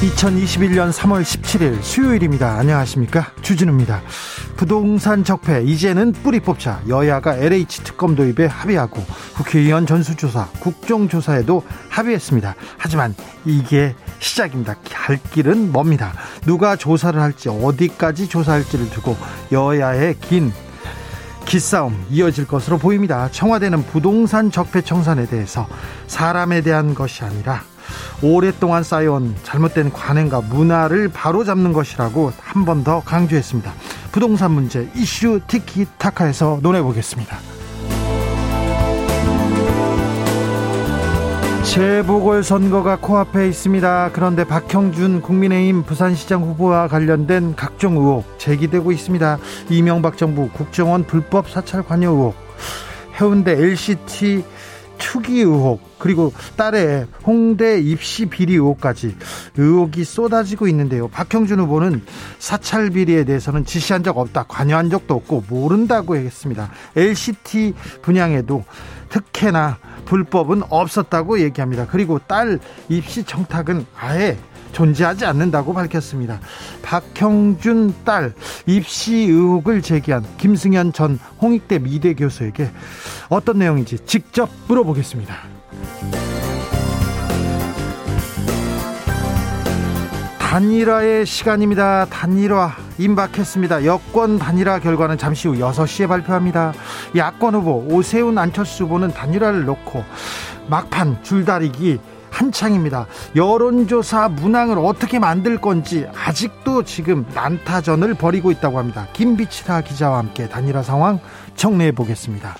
2021년 3월 17일 수요일입니다. 안녕하십니까? 주진우입니다. 부동산 적폐 이제는 뿌리 뽑자 여야가 LH 특검 도입에 합의하고 국회의원 전수조사 국정조사에도 합의했습니다. 하지만 이게 시작입니다. 갈 길은 멉니다. 누가 조사를 할지 어디까지 조사할지를 두고 여야의 긴 기싸움 이어질 것으로 보입니다. 청와대는 부동산 적폐 청산에 대해서 사람에 대한 것이 아니라 오랫동안 쌓여온 잘못된 관행과 문화를 바로잡는 것이라고 한 번 더 강조했습니다. 부동산 문제 이슈 티키타카에서 논해보겠습니다. 재보궐선거가 코앞에 있습니다. 그런데 박형준 국민의힘 부산시장 후보와 관련된 각종 의혹 제기되고 있습니다. 이명박 정부 국정원 불법 사찰 관여 의혹, 해운대 LCT 투기 의혹 그리고 딸의 홍대 입시 비리 의혹까지 의혹이 쏟아지고 있는데요. 박형준 후보는 사찰 비리에 대해서는 지시한 적 없다, 관여한 적도 없고 모른다고 했습니다. LCT 분양에도 특혜나 불법은 없었다고 얘기합니다. 그리고 딸 입시 청탁은 아예 존재하지 않는다고 밝혔습니다. 박형준 딸 입시 의혹을 제기한 김승현 전 홍익대 미대 교수에게 어떤 내용인지 직접 물어보겠습니다. 단일화의 시간입니다. 단일화 임박했습니다. 여권 단일화 결과는 잠시 후 6시에 발표합니다. 야권 후보 오세훈 안철수 후보는 단일화를 놓고 막판 줄다리기 한창입니다. 여론조사 문항을 어떻게 만들 건지 아직도 지금 난타전을 벌이고 있다고 합니다. 김비치라 기자와 함께 단일화 상황 정리해 보겠습니다.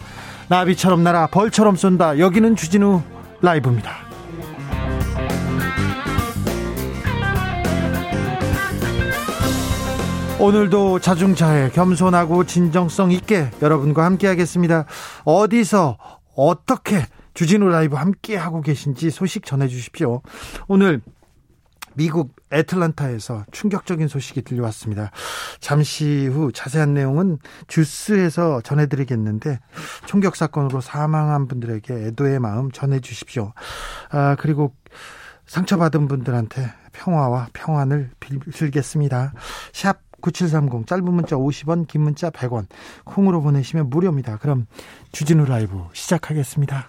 나비처럼 날아 벌처럼 쏜다. 여기는 주진우 라이브입니다. 오늘도 자중차에 겸손하고 진정성 있게 여러분과 함께 하겠습니다. 어디서 어떻게 주진우 라이브 함께 하고 계신지 소식 전해 주십시오. 오늘 미국 애틀란타에서 충격적인 소식이 들려왔습니다. 잠시 후 자세한 내용은 주스에서 전해드리겠는데 총격 사건으로 사망한 분들에게 애도의 마음 전해 주십시오. 아 그리고 상처받은 분들한테 평화와 평안을 빌겠습니다. 샵 9730 짧은 문자 50원 긴 문자 100원 콩으로 보내시면 무료입니다. 그럼 주진우 라이브 시작하겠습니다.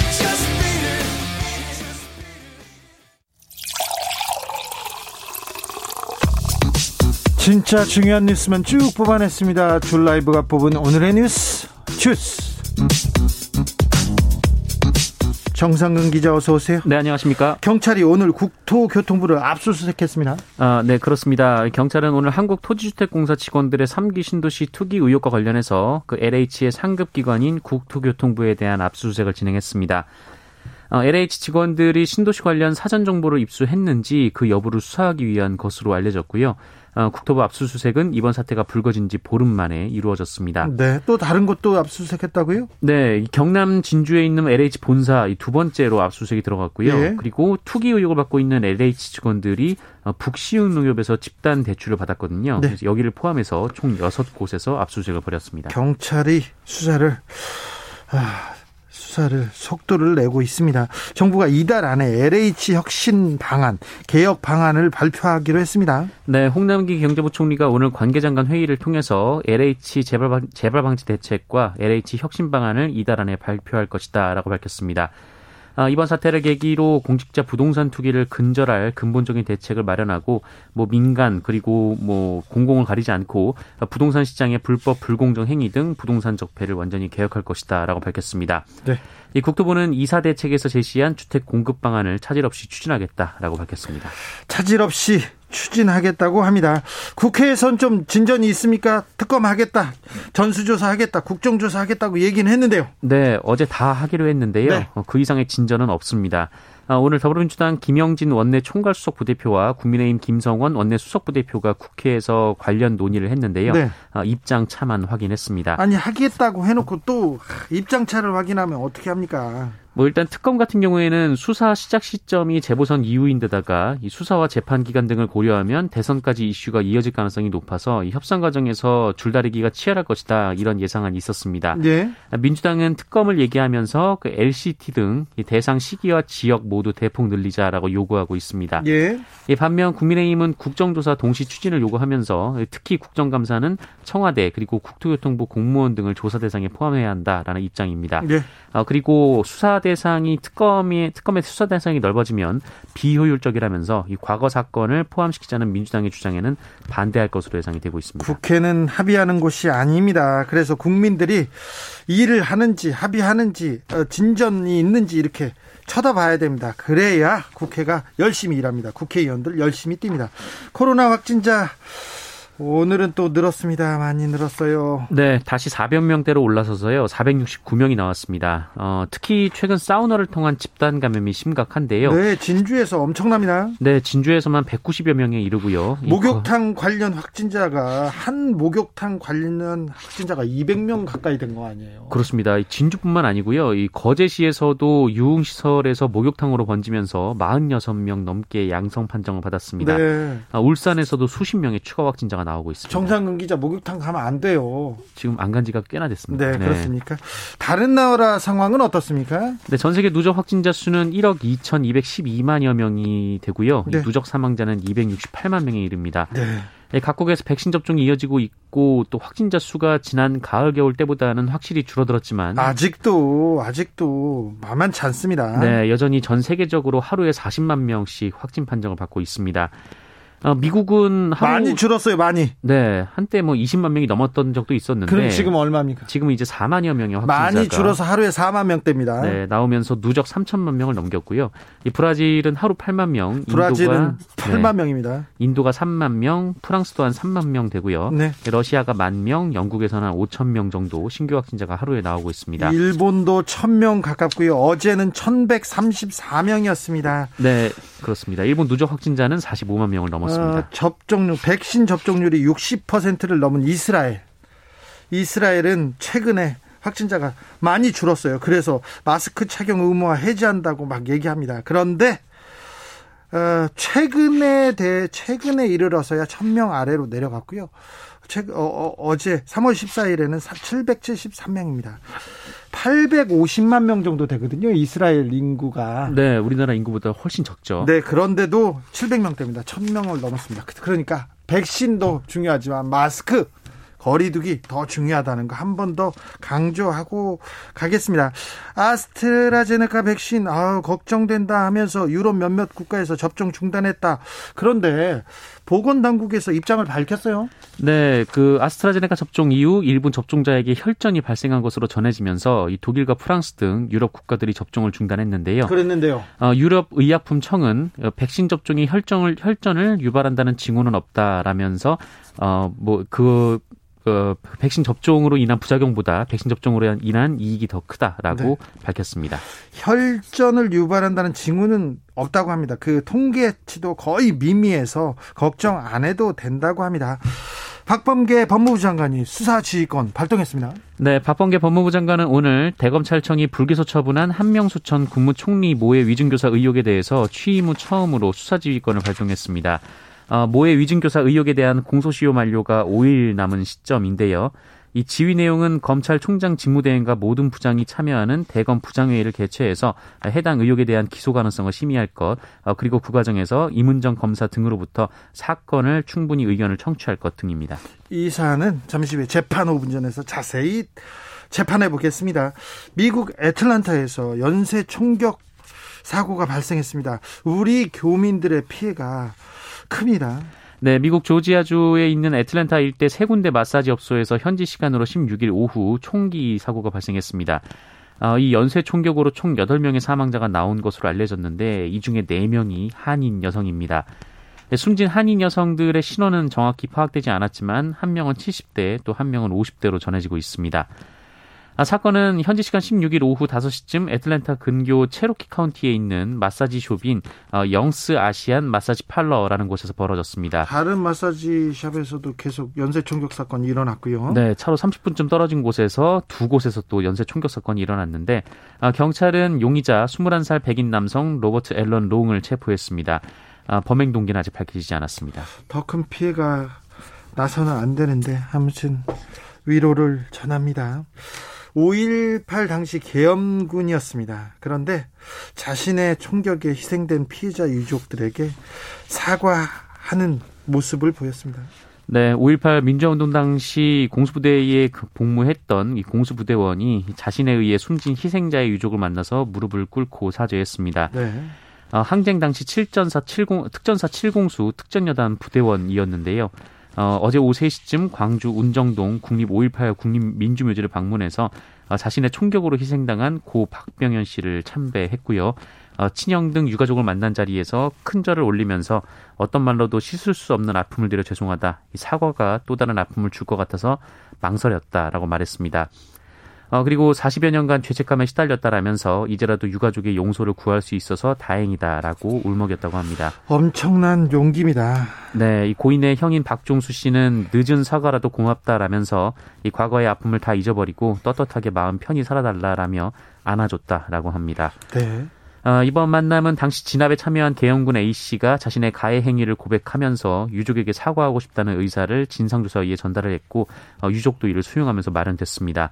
진짜 중요한 뉴스만 쭉 뽑아냈습니다. 줄 라이브가 뽑은 오늘의 뉴스 주스. 정상근 기자 어서 오세요. 네, 안녕하십니까? 경찰이 오늘 국토교통부를 압수수색했습니다. 아, 네, 그렇습니다. 경찰은 오늘 한국토지주택공사 직원들의 3기 신도시 투기 의혹과 관련해서 그 LH의 상급 기관인 국토교통부에 대한 압수수색을 진행했습니다. 어, LH 직원들이 신도시 관련 사전 정보를 입수했는지 그 여부를 수사하기 위한 것으로 알려졌고요. 어, 국토부 압수수색은 이번 사태가 불거진 지 보름 만에 이루어졌습니다. 네, 또 다른 곳도 압수수색했다고요? 네, 경남 진주에 있는 LH 본사 두 번째로 압수수색이 들어갔고요. 네. 그리고 투기 의혹을 받고 있는 LH 직원들이 어, 북시흥 농협에서 집단 대출을 받았거든요. 네. 그래서 여기를 포함해서 총 여섯 곳에서 압수수색을 벌였습니다. 경찰이 수사를 아, 수사를 속도를 내고 있습니다. 정부가 이달 안에 LH 혁신 방안, 개혁 방안을 발표하기로 했습니다. 네, 홍남기 경제부총리가 오늘 관계장관 회의를 통해서 LH 재발, 재발 방지 대책과 LH 혁신 방안을 이달 안에 발표할 것이다라고 밝혔습니다. 아, 이번 사태를 계기로 공직자 부동산 투기를 근절할 근본적인 대책을 마련하고 뭐 민간 그리고 뭐 공공을 가리지 않고 부동산 시장의 불법 불공정 행위 등 부동산 적폐를 완전히 개혁할 것이다라고 밝혔습니다. 네. 이 국토부는 이사 대책에서 제시한 주택 공급 방안을 차질 없이 추진하겠다라고 밝혔습니다. 차질 없이 추진하겠다고 합니다. 국회에선 좀 진전이 있습니까? 특검하겠다, 전수조사하겠다, 국정조사하겠다고 얘기는 했는데요. 네, 어제 다 하기로 했는데요. 네. 어, 그 이상의 진전은 없습니다. 아, 오늘 더불어민주당 김영진 원내 총괄수석 부대표와 국민의힘 김성원 원내 수석 부대표가 국회에서 관련 논의를 했는데요. 네. 아, 입장 차만 확인했습니다. 아니 하겠다고 해놓고 또 입장 차를 확인하면 어떻게 합니까? 뭐 일단 특검 같은 경우에는 수사 시작 시점이 재보선 이후인데다가 이 수사와 재판 기간 등을 고려하면 대선까지 이슈가 이어질 가능성이 높아서 이 협상 과정에서 줄다리기가 치열할 것이다 이런 예상은 있었습니다. 네. 민주당은 특검을 얘기하면서 그 LCT 등 대상 시기와 지역 모두 대폭 늘리자라고 요구하고 있습니다. 예. 반면 국민의힘은 국정조사 동시 추진을 요구하면서 특히 국정감사는 청와대 그리고 국토교통부 공무원 등을 조사 대상에 포함해야 한다라는 입장입니다. 네. 어, 그리고 수사 대상이 특검이 특검의 수사 대상이 넓어지면 비효율적이라면서 이 과거 사건을 포함시키자는 민주당의 주장에는 반대할 것으로 예상이 되고 있습니다. 국회는 합의하는 곳이 아닙니다. 그래서 국민들이 일을 하는지 합의하는지 어, 진전이 있는지 이렇게 쳐다봐야 됩니다. 그래야 국회가 열심히 일합니다. 국회의원들 열심히 뜁니다. 코로나 확진자 오늘은 또 늘었습니다. 많이 늘었어요. 네, 다시 400 명대로 올라서서요. 469명이 나왔습니다. 어, 특히 최근 사우나를 통한 집단 감염이 심각한데요. 네, 진주에서 엄청납니다. 네, 진주에서만 190여 명에 이르고요. 목욕탕 관련 확진자가 한 목욕탕 관련 확진자가 200명 가까이 된 거 아니에요? 그렇습니다. 진주뿐만 아니고요. 이 거제시에서도 유흥 시설에서 목욕탕으로 번지면서 46명 넘게 양성 판정을 받았습니다. 네. 아, 울산에서도 수십 명의 추가 확진자가 나오고 있습니다. 정상근 기자 목욕탕 가면 안 돼요. 지금 안 간 지가 꽤나 됐습니다. 네, 네, 그렇습니까? 다른 나라 상황은 어떻습니까? 네, 전 세계 누적 확진자 수는 1억 2,212만여 명이 되고요. 네. 누적 사망자는 268만 명에 이릅니다. 네. 네, 각국에서 백신 접종이 이어지고 있고 또 확진자 수가 지난 가을 겨울 때보다는 확실히 줄어들었지만 아직도 아직도 만만치 않습니다. 네, 여전히 전 세계적으로 하루에 40만 명씩 확진 판정을 받고 있습니다. 어, 미국은 하루, 많이 줄었어요, 많이. 네, 한때 뭐 20만 명이 넘었던 적도 있었는데. 그럼 지금 얼마입니까? 지금 이제 4만여 명의 확진자가 많이 줄어서 하루에 4만 명대입니다. 네, 나오면서 누적 3천만 명을 넘겼고요. 이 브라질은 하루 8만 명, 브라질은 인도가 8만 네, 명입니다. 인도가 3만 명, 프랑스 또한 3만 명 되고요. 네. 러시아가 만 명, 영국에서는 한 5천 명 정도 신규 확진자가 하루에 나오고 있습니다. 일본도 1,000명 가깝고요. 어제는 1,134명이었습니다. 네, 그렇습니다. 일본 누적 확진자는 45만 명을 넘었습니다. 그렇습니다. 어, 접종률 백신 접종률이 60%를 넘은 이스라엘. 이스라엘은 최근에 확진자가 많이 줄었어요. 그래서 마스크 착용 의무화 해제한다고 막 얘기합니다. 그런데 어, 최근에 대 최근에 이르러서야 1000명 아래로 내려갔고요. 최, 어, 어, 제 3월 14일에는 773명입니다. 850만 명 정도 되거든요. 이스라엘 인구가. 네, 우리나라 인구보다 훨씬 적죠. 네, 그런데도 700명대입니다. 1000명을 넘었습니다. 그러니까 백신도 중요하지만 마스크 거리두기 더 중요하다는 거 한 번 더 강조하고 가겠습니다. 아스트라제네카 백신 아 걱정된다 하면서 유럽 몇몇 국가에서 접종 중단했다. 그런데 보건 당국에서 입장을 밝혔어요. 네, 그 아스트라제네카 접종 이후 일본 접종자에게 혈전이 발생한 것으로 전해지면서 이 독일과 프랑스 등 유럽 국가들이 접종을 중단했는데요. 그랬는데요. 어, 유럽 의약품청은 백신 접종이 혈전을 혈전을 유발한다는 징후는 없다라면서 어뭐그 어, 백신 접종으로 인한 부작용보다 백신 접종으로 인한 이익이 더 크다라고 네. 밝혔습니다. 혈전을 유발한다는 징후는 없다고 합니다. 그 통계치도 거의 미미해서 걱정 안 해도 된다고 합니다. 박범계 법무부 장관이 수사 지휘권 발동했습니다. 네, 박범계 법무부 장관은 오늘 대검찰청이 불기소 처분한 한명수천 국무총리 모의 위증교사 의혹에 대해서 취임 후 처음으로 수사 지휘권을 발동했습니다. 어, 모의 위증교사 의혹에 대한 공소시효 만료가 5일 남은 시점인데요. 이 지휘 내용은 검찰총장 직무대행과 모든 부장이 참여하는 대검 부장회의를 개최해서 해당 의혹에 대한 기소 가능성을 심의할 것, 어, 그리고 그 과정에서 이문정 검사 등으로부터 사건을 충분히 의견을 청취할 것 등입니다. 이 사안은 잠시 후에 재판 5분 전에서 자세히 재판해 보겠습니다. 미국 애틀란타에서 연쇄 총격 사고가 발생했습니다. 우리 교민들의 피해가 큽니다. 네, 미국 조지아주에 있는 애틀랜타 일대 세 군데 마사지 업소에서 현지 시간으로 16일 오후 총기 사고가 발생했습니다. 어, 이 연쇄 총격으로 총 8명의 사망자가 나온 것으로 알려졌는데 이 중에 4명이 한인 여성입니다. 네, 숨진 한인 여성들의 신원은 정확히 파악되지 않았지만 한 명은 70대 또 한 명은 50대로 전해지고 있습니다. 아, 사건은 현지 시간 16일 오후 5시쯤 애틀랜타 근교 체로키 카운티에 있는 마사지 숍인 어, Young's Asian Massage Parlor라는 곳에서 벌어졌습니다. 다른 마사지 샵에서도 계속 연쇄 총격 사건이 일어났고요. 네, 차로 30분쯤 떨어진 곳에서 두 곳에서 또 연쇄 총격 사건이 일어났는데 아, 경찰은 용의자 21살 백인 남성 로버트 앨런 롱을 체포했습니다. 아, 범행 동기는 아직 밝혀지지 않았습니다. 더 큰 피해가 나서는 안 되는데 아무튼 위로를 전합니다. 5.18 당시 계엄군이었습니다. 그런데 자신의 총격에 희생된 피해자 유족들에게 사과하는 모습을 보였습니다. 네, 5.18 민주화운동 당시 공수부대에 그 복무했던 이 공수부대원이 자신에 의해 숨진 희생자의 유족을 만나서 무릎을 꿇고 사죄했습니다. 네. 어, 항쟁 당시 7전사 70, 특전사 7공수 특전여단 부대원이었는데요. 어, 어제 오후 3시쯤 광주 운정동 국립 5.18 국립민주묘지를 방문해서 어, 자신의 총격으로 희생당한 고 박병현 씨를 참배했고요. 어, 친형 등 유가족을 만난 자리에서 큰 절을 올리면서 어떤 말로도 씻을 수 없는 아픔을 드려 죄송하다. 이 사과가 또 다른 아픔을 줄 것 같아서 망설였다라고 말했습니다. 어, 그리고 40여 년간 죄책감에 시달렸다라면서 이제라도 유가족의 용서를 구할 수 있어서 다행이다라고 울먹였다고 합니다. 엄청난 용기입니다. 네, 이 고인의 형인 박종수 씨는 늦은 사과라도 고맙다라면서 이 과거의 아픔을 다 잊어버리고 떳떳하게 마음 편히 살아달라라며 안아줬다라고 합니다. 네. 어, 이번 만남은 당시 진압에 참여한 계영군 A 씨가 자신의 가해 행위를 고백하면서 유족에게 사과하고 싶다는 의사를 진상조사위에 전달을 했고 어, 유족도 이를 수용하면서 마련됐습니다.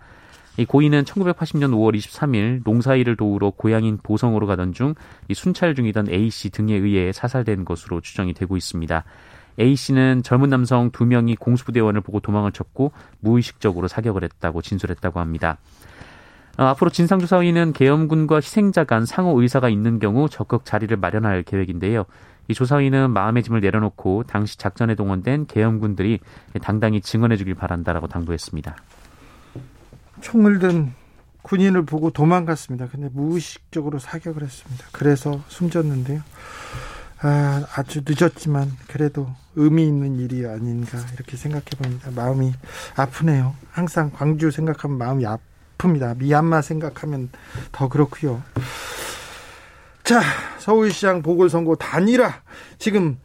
이 고인은 1980년 5월 23일 농사일을 도우러 고향인 보성으로 가던 중 이 순찰 중이던 A 씨 등에 의해 사살된 것으로 추정이 되고 있습니다. A 씨는 젊은 남성 두 명이 공수부대원을 보고 도망을 쳤고 무의식적으로 사격을 했다고 진술했다고 합니다. 어, 앞으로 진상조사위는 계엄군과 희생자 간 상호 의사가 있는 경우 적극 자리를 마련할 계획인데요. 이 조사위는 마음의 짐을 내려놓고 당시 작전에 동원된 계엄군들이 당당히 증언해 주길 바란다라고 당부했습니다. 총을 든 군인을 보고 도망갔습니다. 근데 무의식적으로 사격을 했습니다. 그래서 숨졌는데요. 아, 아주 늦었지만 그래도 의미 있는 일이 아닌가 이렇게 생각해 봅니다. 마음이 아프네요. 항상 광주 생각하면 마음이 아픕니다. 미얀마 생각하면 더 그렇고요. 자, 서울시장 보궐선거 단일화 지금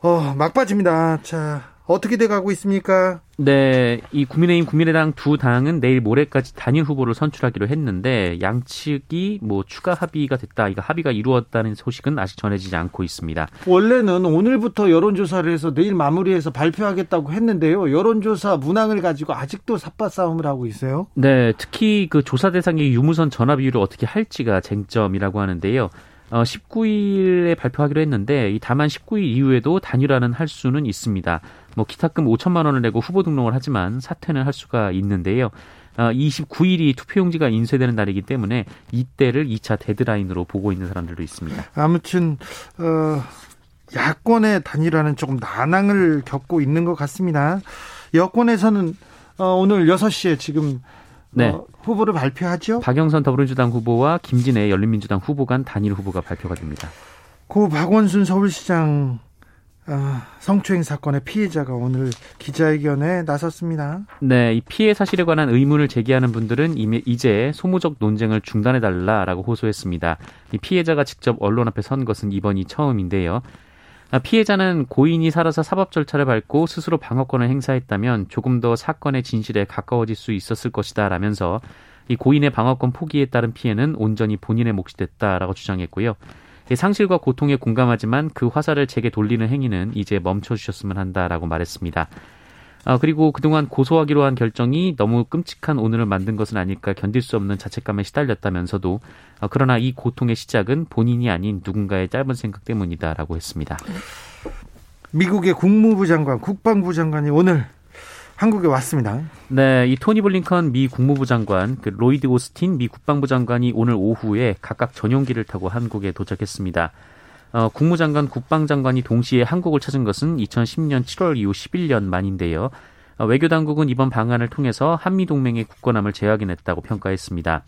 어, 막바지입니다. 자, 어떻게 돼 가고 있습니까? 네, 이 국민의힘, 국민의당 두 당은 내일 모레까지 단일 후보를 선출하기로 했는데 양측이 뭐 추가 합의가 됐다, 이거 합의가 이루었다는 소식은 아직 전해지지 않고 있습니다. 원래는 오늘부터 여론조사를 해서 내일 마무리해서 발표하겠다고 했는데요. 여론조사 문항을 가지고 아직도 삿바 싸움을 하고 있어요. 네, 특히 그 조사 대상의 유무선 전화 비율을 어떻게 할지가 쟁점이라고 하는데요. 어, 19일에 발표하기로 했는데 이 다만 19일 이후에도 단일화는 할 수는 있습니다. 뭐 기타금 5천만 원을 내고 후보 등록을 하지만 사퇴는 할 수가 있는데요. 어, 29일이 투표용지가 인쇄되는 날이기 때문에 이때를 2차 데드라인으로 보고 있는 사람들도 있습니다. 아무튼 어, 야권의 단일화는 조금 난항을 겪고 있는 것 같습니다. 여권에서는 어, 오늘 6시에 지금 네. 어, 후보를 발표하죠. 박영선 더불어민주당 후보와 김진애 열린민주당 후보 간 단일 후보가 발표가 됩니다. 고 박원순 서울시장 아, 성추행 사건의 피해자가 오늘 기자회견에 나섰습니다. 네, 이 피해 사실에 관한 의문을 제기하는 분들은 이미 이제 소모적 논쟁을 중단해 달라라고 호소했습니다. 이 피해자가 직접 언론 앞에 선 것은 이번이 처음인데요. 아, 피해자는 고인이 살아서 사법 절차를 밟고 스스로 방어권을 행사했다면 조금 더 사건의 진실에 가까워질 수 있었을 것이다 라면서 이 고인의 방어권 포기에 따른 피해는 온전히 본인의 몫이 됐다라고 주장했고요. 상실과 고통에 공감하지만 그 화살을 제게 돌리는 행위는 이제 멈춰 주셨으면 한다라고 말했습니다. 아, 그리고 그동안 고소하기로 한 결정이 너무 끔찍한 오늘을 만든 것은 아닐까 견딜 수 없는 자책감에 시달렸다면서도 아, 그러나 이 고통의 시작은 본인이 아닌 누군가의 짧은 생각 때문이다라고 했습니다. 미국의 국무부 장관, 국방부 장관이 오늘 한국에 왔습니다. 네, 이 토니 블링컨 미 국무부 장관, 그 로이드 오스틴 미 국방부 장관이 오늘 오후에 각각 전용기를 타고 한국에 도착했습니다. 어, 국무장관, 국방장관이 동시에 한국을 찾은 것은 2010년 7월 이후 11년 만인데요. 어, 외교당국은 이번 방안을 통해서 한미동맹의 굳건함을 재확인했다고 평가했습니다.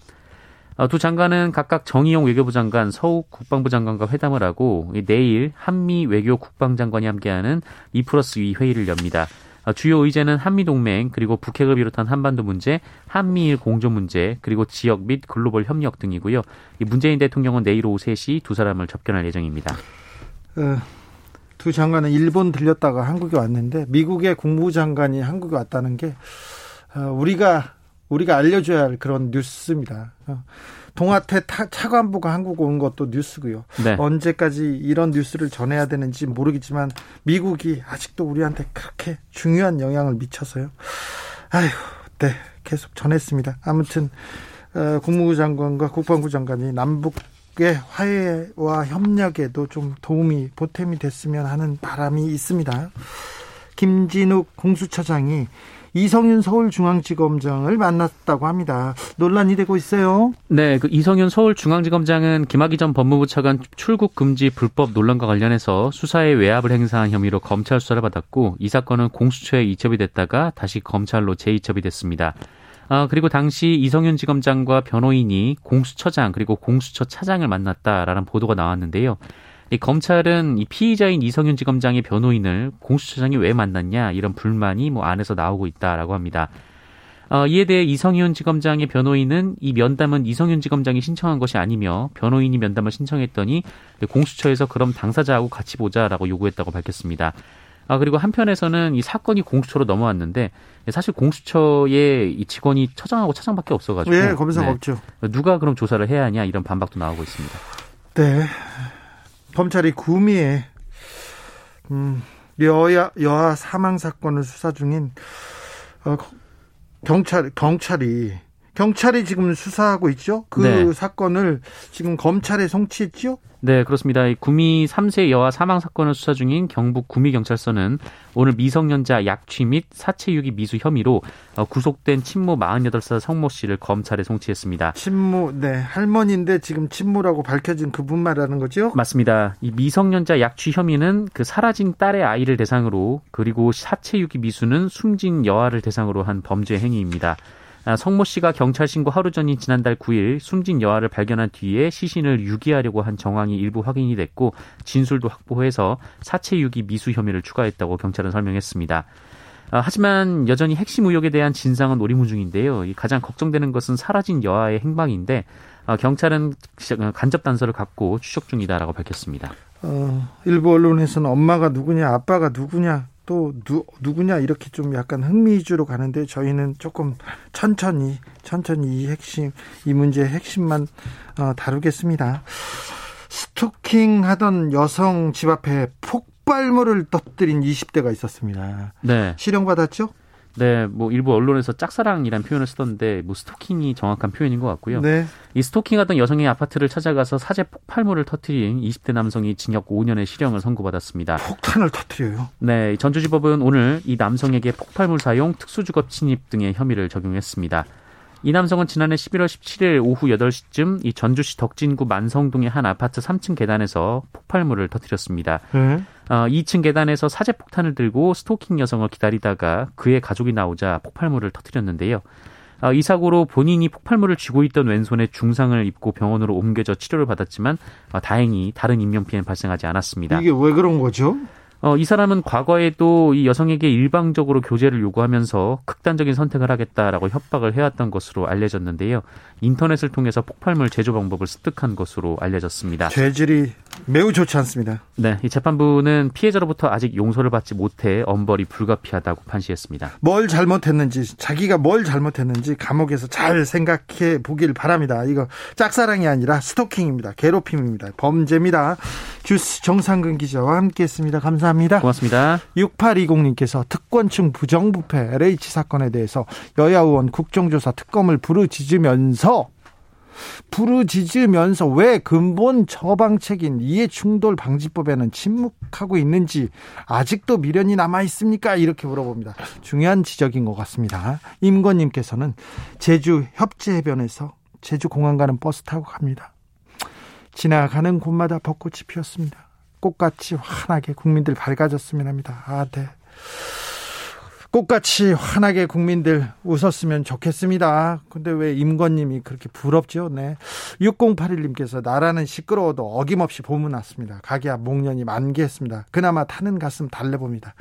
어, 두 장관은 각각 정의용 외교부 장관, 서욱 국방부 장관과 회담을 하고 내일 한미 외교 국방장관이 함께하는 2 플러스 2 회의를 엽니다. 어, 주요 의제는 한미 동맹 그리고 북핵을 비롯한 한반도 문제, 한미일 공조 문제 그리고 지역 및 글로벌 협력 등이고요. 문재인 대통령은 내일 오후 3시 두 사람을 접견할 예정입니다. 어, 두 장관은 일본 들렸다가 한국에 왔는데 미국의 국무장관이 한국에 왔다는 게 어, 우리가 우리가 알려줘야 할 그런 뉴스입니다. 어, 동아태 차관부가 한국 온 것도 뉴스고요. 네. 언제까지 이런 뉴스를 전해야 되는지 모르겠지만 미국이 아직도 우리한테 그렇게 중요한 영향을 미쳐서요. 아휴, 네, 계속 전했습니다. 아무튼 어, 국무부 장관과 국방부 장관이 남북 의 화해와 협력에도 좀 도움이 보탬이 됐으면 하는 바람이 있습니다. 김진욱 공수처장이 이성윤 서울중앙지검장을 만났다고 합니다. 논란이 되고 있어요. 네, 그 이성윤 서울중앙지검장은 김학의 전 법무부 차관 출국 금지 불법 논란과 관련해서 수사에 외압을 행사한 혐의로 검찰 수사를 받았고 이 사건은 공수처에 이첩이 됐다가 다시 검찰로 재이첩이 됐습니다. 아, 그리고 당시 이성윤 지검장과 변호인이 공수처장 그리고 공수처 차장을 만났다라는 보도가 나왔는데요. 이 검찰은 이 피의자인 이성윤 지검장의 변호인을 공수처장이 왜 만났냐 이런 불만이 뭐 안에서 나오고 있다라고 합니다. 어, 이에 대해 이성윤 지검장의 변호인은 이 면담은 이성윤 지검장이 신청한 것이 아니며 변호인이 면담을 신청했더니 공수처에서 그럼 당사자하고 같이 보자라고 요구했다고 밝혔습니다. 아, 그리고 한편에서는 이 사건이 공수처로 넘어왔는데 사실 공수처에 이 직원이 처장하고 차장밖에 없어가지고. 네, 검사가 네. 없죠. 누가 그럼 조사를 해야 하냐 이런 반박도 나오고 있습니다. 네. 검찰이 구미에 음, 여야 여아 사망 사건을 수사 중인 어, 경찰 경찰이 경찰이 지금 수사하고 있죠. 그 네. 사건을 지금 검찰에 송치했죠. 네, 그렇습니다. 구미 3세 여아 사망 사건을 수사 중인 경북 구미 경찰서는 오늘 미성년자 약취 및 사체 유기 미수 혐의로 어, 구속된 친모 48살 성모 씨를 검찰에 송치했습니다. 친모, 네, 할머니인데 지금 친모라고 밝혀진 그분 말하는 거죠? 맞습니다. 이 미성년자 약취 혐의는 그 사라진 딸의 아이를 대상으로 그리고 사체 유기 미수는 숨진 여아를 대상으로 한 범죄 행위입니다. 아, 성모 씨가 경찰 신고 하루 전인 지난달 9일 숨진 여아를 발견한 뒤에 시신을 유기하려고 한 정황이 일부 확인이 됐고 진술도 확보해서 사체 유기 미수 혐의를 추가했다고 경찰은 설명했습니다. 아, 하지만 여전히 핵심 의혹에 대한 진상은 오리무중인데요. 가장 걱정되는 것은 사라진 여아의 행방인데 아, 경찰은 간접 단서를 갖고 추적 중이다라고 밝혔습니다. 어, 일부 언론에서는 엄마가 누구냐, 아빠가 누구냐 또 누, 누구냐 이렇게 좀 약간 흥미주로 가는데 저희는 조금 천천히 천천히 이 핵심 이 문제의 핵심만 어, 다루겠습니다. 스토킹 하던 여성 집 앞에 폭발물을 터뜨린 20대가 있었습니다. 네. 실형 받았죠? 네, 뭐 일부 언론에서 짝사랑이란 표현을 쓰던데 뭐 스토킹이 정확한 표현인 것 같고요. 네. 이 스토킹하던 여성의 아파트를 찾아가서 사제 폭발물을 터트린 20대 남성이 징역 5년의 실형을 선고받았습니다. 폭탄을 터트려요? 네, 전주지법은 오늘 이 남성에게 폭발물 사용, 특수주거 침입 등의 혐의를 적용했습니다. 이 남성은 지난해 11월 17일 오후 8시쯤 이 전주시 덕진구 만성동의 한 아파트 3층 계단에서 폭발물을 터뜨렸습니다. 네. 어, 2층 계단에서 사제폭탄을 들고 스토킹 여성을 기다리다가 그의 가족이 나오자 폭발물을 터뜨렸는데요. 어, 이 사고로 본인이 폭발물을 쥐고 있던 왼손에 중상을 입고 병원으로 옮겨져 치료를 받았지만 어, 다행히 다른 인명피해는 발생하지 않았습니다. 이게 왜 그런 거죠? 어, 이 사람은 과거에도 이 여성에게 일방적으로 교제를 요구하면서 극단적인 선택을 하겠다라고 협박을 해왔던 것으로 알려졌는데요. 인터넷을 통해서 폭발물 제조 방법을 습득한 것으로 알려졌습니다. 죄질이 매우 좋지 않습니다. 네, 이 재판부는 피해자로부터 아직 용서를 받지 못해 엄벌이 불가피하다고 판시했습니다. 뭘 잘못했는지, 자기가 뭘 잘못했는지 감옥에서 잘 생각해 보길 바랍니다. 이거 짝사랑이 아니라 스토킹입니다. 괴롭힘입니다. 범죄입니다. 주스 정상근 기자와 함께했습니다. 감사합니다. 고맙습니다. 6820님께서 특권층 부정부패 LH 사건에 대해서 여야 의원 국정조사 특검을 부르짖으면서 부르짖으면서 왜 근본 처방책인 이해충돌 방지법에는 침묵하고 있는지 아직도 미련이 남아 있습니까? 이렇게 물어봅니다. 중요한 지적인 것 같습니다. 임건님께서는 제주 협재 해변에서 제주 공항 가는 버스 타고 갑니다. 지나가는 곳마다 벚꽃이 피었습니다. 꽃같이 환하게 국민들 밝아졌으면 합니다. 아, 네. 꽃같이 환하게 국민들 웃었으면 좋겠습니다. 근데 왜 임건님이 그렇게 부럽죠? 네. 6081님께서 나라는 시끄러워도 어김없이 봄은 왔습니다. 가게 앞 목련이 만개했습니다. 그나마 타는 가슴 달래봅니다.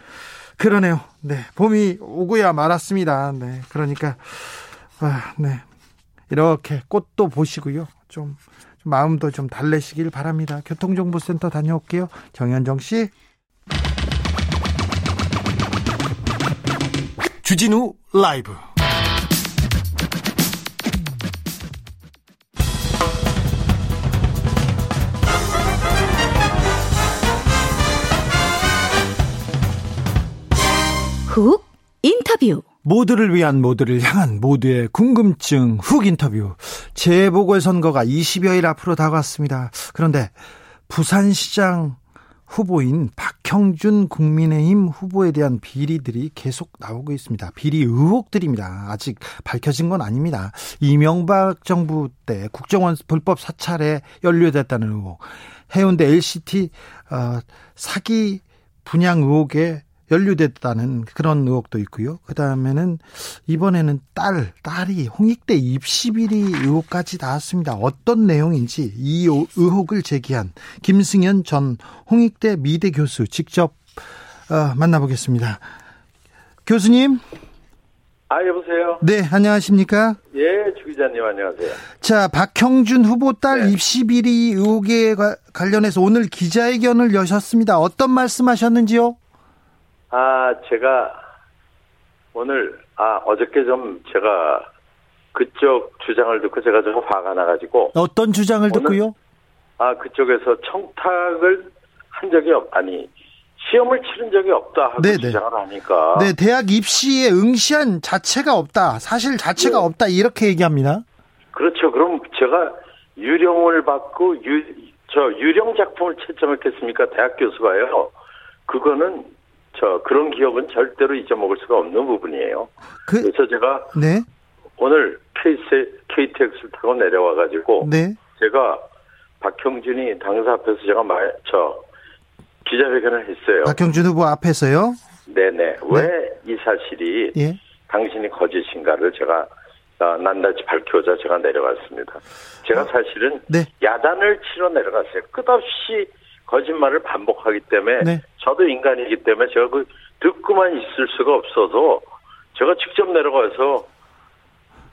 그러네요. 네. 봄이 오고야 말았습니다. 네. 그러니까, 아, 네. 이렇게 꽃도 보시고요. 좀, 좀 마음도 좀 달래시길 바랍니다. 교통정보센터 다녀올게요. 정현정 씨. 주진우 라이브. 훅 인터뷰. 모두를 위한 모두를 향한 모두의 궁금증 훅 인터뷰. 재보궐선거가 20여일 앞으로 다가왔습니다. 그런데 부산시장 후보인 박형준 국민의힘 후보에 대한 비리들이 계속 나오고 있습니다. 비리 의혹들입니다. 아직 밝혀진 건 아닙니다. 이명박 정부 때 국정원 불법 사찰에 연루됐다는 의혹, 해운대 LCT 어, 사기 분양 의혹에 연루됐다는 그런 의혹도 있고요. 그 다음에는 이번에는 딸, 딸이 홍익대 입시 비리 의혹까지 나왔습니다. 어떤 내용인지 이 의혹을 제기한 김승현 전 홍익대 미대 교수 직접 어, 만나보겠습니다. 교수님. 아, 여보세요? 네, 안녕하십니까? 예, 주 기자님 안녕하세요. 자, 박형준 후보 딸 네. 입시 비리 의혹에 관련해서 오늘 기자회견을 여셨습니다. 어떤 말씀 하셨는지요? 아, 제가 오늘, 아, 어저께 좀 제가 그쪽 주장을 듣고 제가 좀 화가 나가지고. 어떤 주장을 듣고요? 아, 그쪽에서 청탁을 한 적이 없, 아니, 시험을 치른 적이 없다 하고 네네. 주장을 하니까. 네, 대학 입시에 응시한 자체가 없다. 사실 자체가 네. 없다. 이렇게 얘기합니다. 그렇죠. 그럼 제가 유령을 받고 유, 저 유령 작품을 채점했겠습니까? 대학 교수가요. 그거는 저 그런 기억은 절대로 잊어먹을 수가 없는 부분이에요. 그, 래서 제가 네. 오늘 KTX, KTX를 타고 내려와 가지고 네. 제가 박형준이 당사 앞에서 제가 말 저 기자회견을 했어요. 박형준 후보 앞에서요? 네네. 왜 이 사실이 예. 당신이 거짓인가를 제가 어, 낱낱이 밝혀자 제가 내려갔습니다. 제가 어. 사실은 네. 야단을 치러 내려갔어요. 끝없이 거짓말을 반복하기 때문에 네. 저도 인간이기 때문에 제가 그 듣고만 있을 수가 없어서 제가 직접 내려가서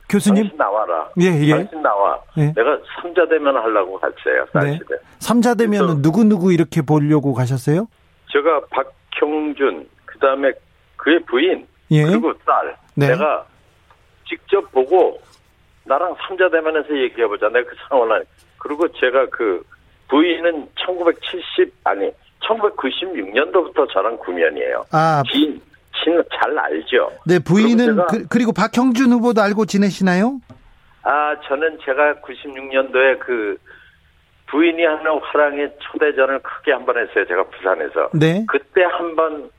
교수님 당신 나와라. 예, 예. 당신 나와. 예. 내가 삼자 대면 하려고 갔어요. 사실에. 네. 삼자 대면은 누구 누구 이렇게 보려고 가셨어요? 제가 박형준 그다음에 그의 부인 예. 그리고 딸 네. 내가 직접 보고 나랑 삼자 대면에서 얘기해 보자. 내가 그 상황을 그리고 제가 그 부인은 1970 아니 1996년도부터 저랑 구면이에요. 아, 진, 진 잘 알죠. 네, 부인은 그, 리고 박형준 후보도 알고 지내시나요? 아, 저는 제가 96년도에 그 부인이 하는 화랑의 초대전을 크게 한 번 했어요. 제가 부산에서. 네. 그때 한 번,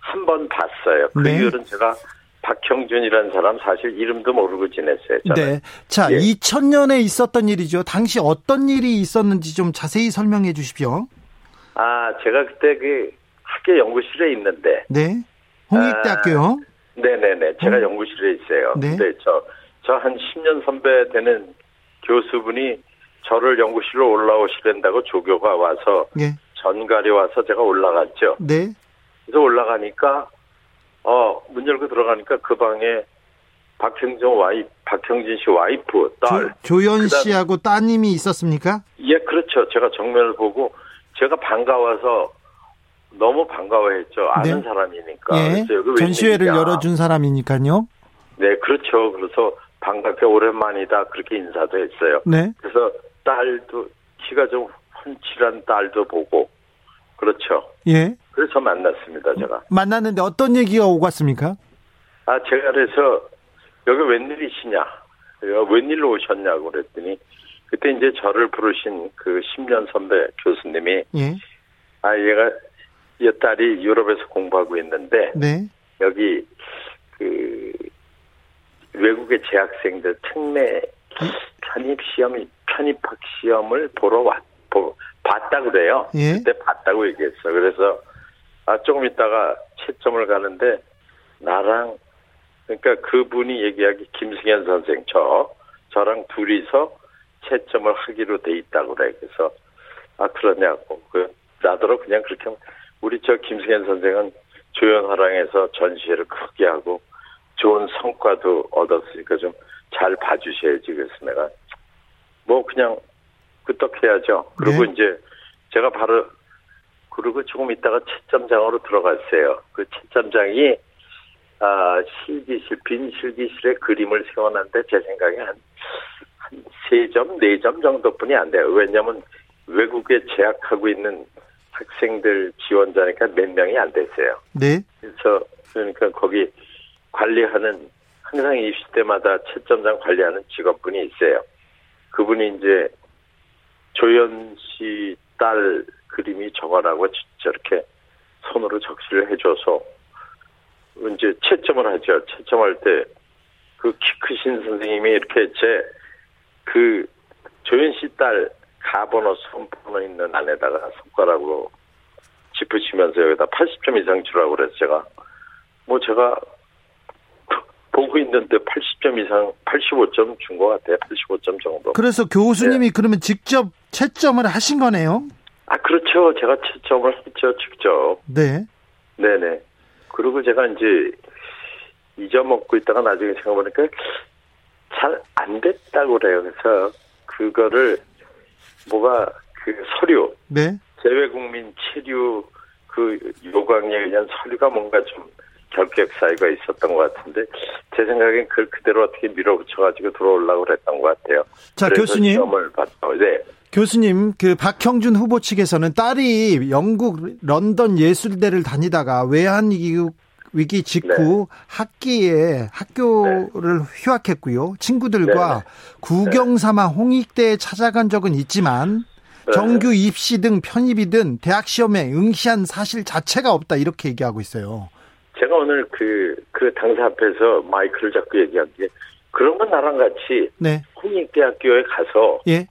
한 번 봤어요. 그 네. 이후로는 제가 박형준이라는 사람 사실 이름도 모르고 지냈어요. 저는. 네. 자, 예. 2000년에 있었던 일이죠. 당시 어떤 일이 있었는지 좀 자세히 설명해 주십시오. 아, 제가 그때 그 학교 연구실에 있는데. 네. 홍익대학교요? 아, 네네네. 제가 음. 연구실에 있어요. 네. 근데 저, 저 한 10년 선배 되는 교수분이 저를 연구실로 올라오시된다고 조교가 와서. 네. 전갈이 와서 제가 올라갔죠. 네. 그래서 올라가니까 어, 문 열고 들어가니까 그 방에 박형준 와이 박형진 씨 와이프 딸 조, 연 씨하고 따님이 있었습니까? 예, 그렇죠. 제가 정면을 보고 제가 반가워서 너무 반가워했죠. 아는 네. 사람이니까. 예. 전시회를 열어준 사람이니까요. 네, 그렇죠. 그래서 반갑게 오랜만이다 그렇게 인사도 했어요. 네. 그래서 딸도 키가 좀 훤칠한 딸도 보고 그렇죠. 예. 그래서 만났습니다, 제가. 만났는데 어떤 얘기가 오갔습니까? 아, 제가 그래서 여기 웬일이시냐? 웬일로 오셨냐고 그랬더니 그때 이제 저를 부르신 그 10년 선배 교수님이 예. 아 얘가 이 딸이 유럽에서 공부하고 있는데 네. 여기 그 외국의 재학생들 특례 편입 시험 편입학 시험을 보러 왔 보, 봤다 그래요. 예. 그때 봤다고 얘기했어. 그래서 아 조금 있다가 채점을 가는데 나랑 그러니까 그분이 얘기하기 김승현 선생 저 저랑 둘이서 채점을 하기로 돼 있다고 그래. 그래서 아 그러냐고 그 나더러 그냥 그렇게 우리 저 김승현 선생은 조연화랑에서 전시회를 크게 하고 좋은 성과도 얻었으니까 좀 잘 봐주셔야지 그래서 내가 뭐 그냥 끄떡해야죠. 그리고 네. 이제 제가 바로 그리고 조금 있다가 채점장으로 들어갔어요. 그 채점장이 아 실기실 빈 실기실에 그림을 세워놨는데 제 생각에 한한세 점, 네점 정도뿐이 안 돼요. 왜냐하면 외국에 재학하고 있는 학생들 지원자니까 몇 명이 안 됐어요. 네. 그래서 그러니까 거기 관리하는 항상 입시 때마다 채점장 관리하는 직원분이 있어요. 그분이 이제 조연 씨 딸 그림이 적어라고 저렇게 손으로 적시를 해줘서 이제 채점을 하죠. 채점할 때 그 키 크신 선생님이 이렇게 제 그 조연 씨 딸 가번호 손번호 있는 안에다가 손가락으로 짚으시면서 여기다 80점 이상 주라고 그래서 제가 뭐 제가 보고 있는데 80점 이상 85점 준 것 같아요. 85점 정도. 그래서 교수님이 네. 그러면 직접 채점을 하신 거네요? 아 그렇죠. 제가 채점을 했죠. 직접. 네. 네네. 그리고 제가 이제 잊어먹고 있다가 나중에 생각해보니까 잘 안 됐다고 그래요. 그래서 그거를 뭐가 그 서류, 네. 재외국민 체류 그 요강에 의한 서류가 뭔가 좀 결격 사유가 있었던 것 같은데 제 생각엔 그걸 그대로 어떻게 밀어붙여가지고 들어오려고 그랬던 것 같아요. 자 교수님. 시험을 봤어. 네. 교수님, 그 박형준 후보 측에서는 딸이 영국 런던 예술대를 다니다가 외환 위기 위기 직후 네. 학기에 학교를 네. 휴학했고요. 친구들과 네. 구경 삼아 홍익대에 찾아간 적은 있지만 네. 정규 입시 등 편입이든 대학 시험에 응시한 사실 자체가 없다 이렇게 얘기하고 있어요. 제가 오늘 그, 그 당사 앞에서 마이크를 잡고 얘기한 게 그런 건 나랑 같이 네. 홍익대학교에 가서 예.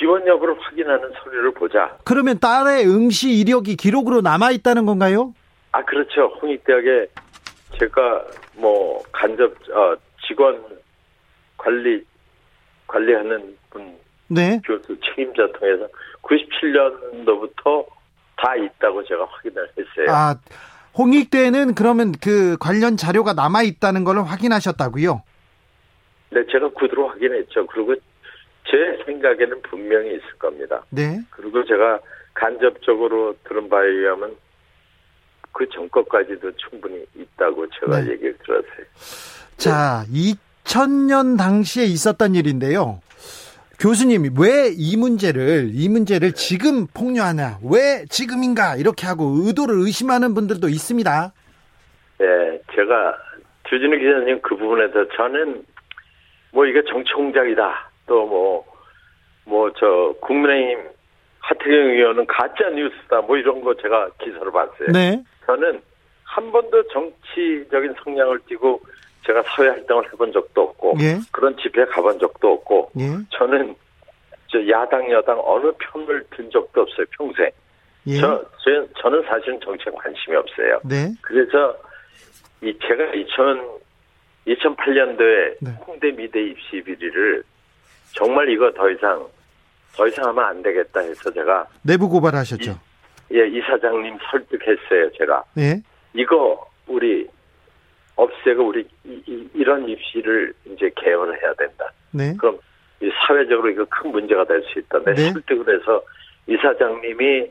지원 여부를 확인하는 서류를 보자. 그러면 딸의 응시 이력이 기록으로 남아 있다는 건가요? 아 그렇죠. 홍익대학에 제가 뭐 간접 어, 직원 관리 관리하는 분 네. 교수 책임자 통해서 97년도부터 다 있다고 제가 확인을 했어요. 아 홍익대는 그러면 그 관련 자료가 남아 있다는 걸 확인하셨다고요? 네, 제가 구두로 확인했죠. 그리고 제 생각에는 분명히 있을 겁니다. 네. 그리고 제가 간접적으로 들은 바에 의하면 그 전거까지도 충분히 있다고 제가 네. 얘기를 들었어요. 자, 2000년 당시에 있었던 일인데요. 교수님이 왜 이 문제를 이 문제를 지금 폭로하냐? 왜 지금인가? 이렇게 하고 의도를 의심하는 분들도 있습니다. 네, 제가 주진우 기자님 그 부분에 서 저는 뭐 이게 정치 공작이다. 또 뭐 뭐 저 국민의힘 하태경 의원은 가짜 뉴스다. 뭐 이런 거 제가 기사를 봤어요. 네. 저는 한 번도 정치적인 성향을 띠고 제가 사회 활동을 해본 적도 없고 예. 그런 집회에 가본 적도 없고 예. 저는 저 야당 여당 어느 편을 든 적도 없어요 평생. 예. 저, 저 저는 사실은 정치에 관심이 없어요. 네. 그래서 이 제가 2000 2008년도에 네. 홍대 미대 입시 비리를 정말 이거 더 이상 더 이상 하면 안 되겠다 해서 제가 내부 고발하셨죠. 이, 예, 이사장님 설득했어요, 제가. 예. 이거 우리 없애고 우리 이, 이, 런 입시를 이제 개헌을 해야 된다. 네. 그럼 이 사회적으로 이거 큰 문제가 될 수 있다. 내 네. 설득을 해서 이사장님이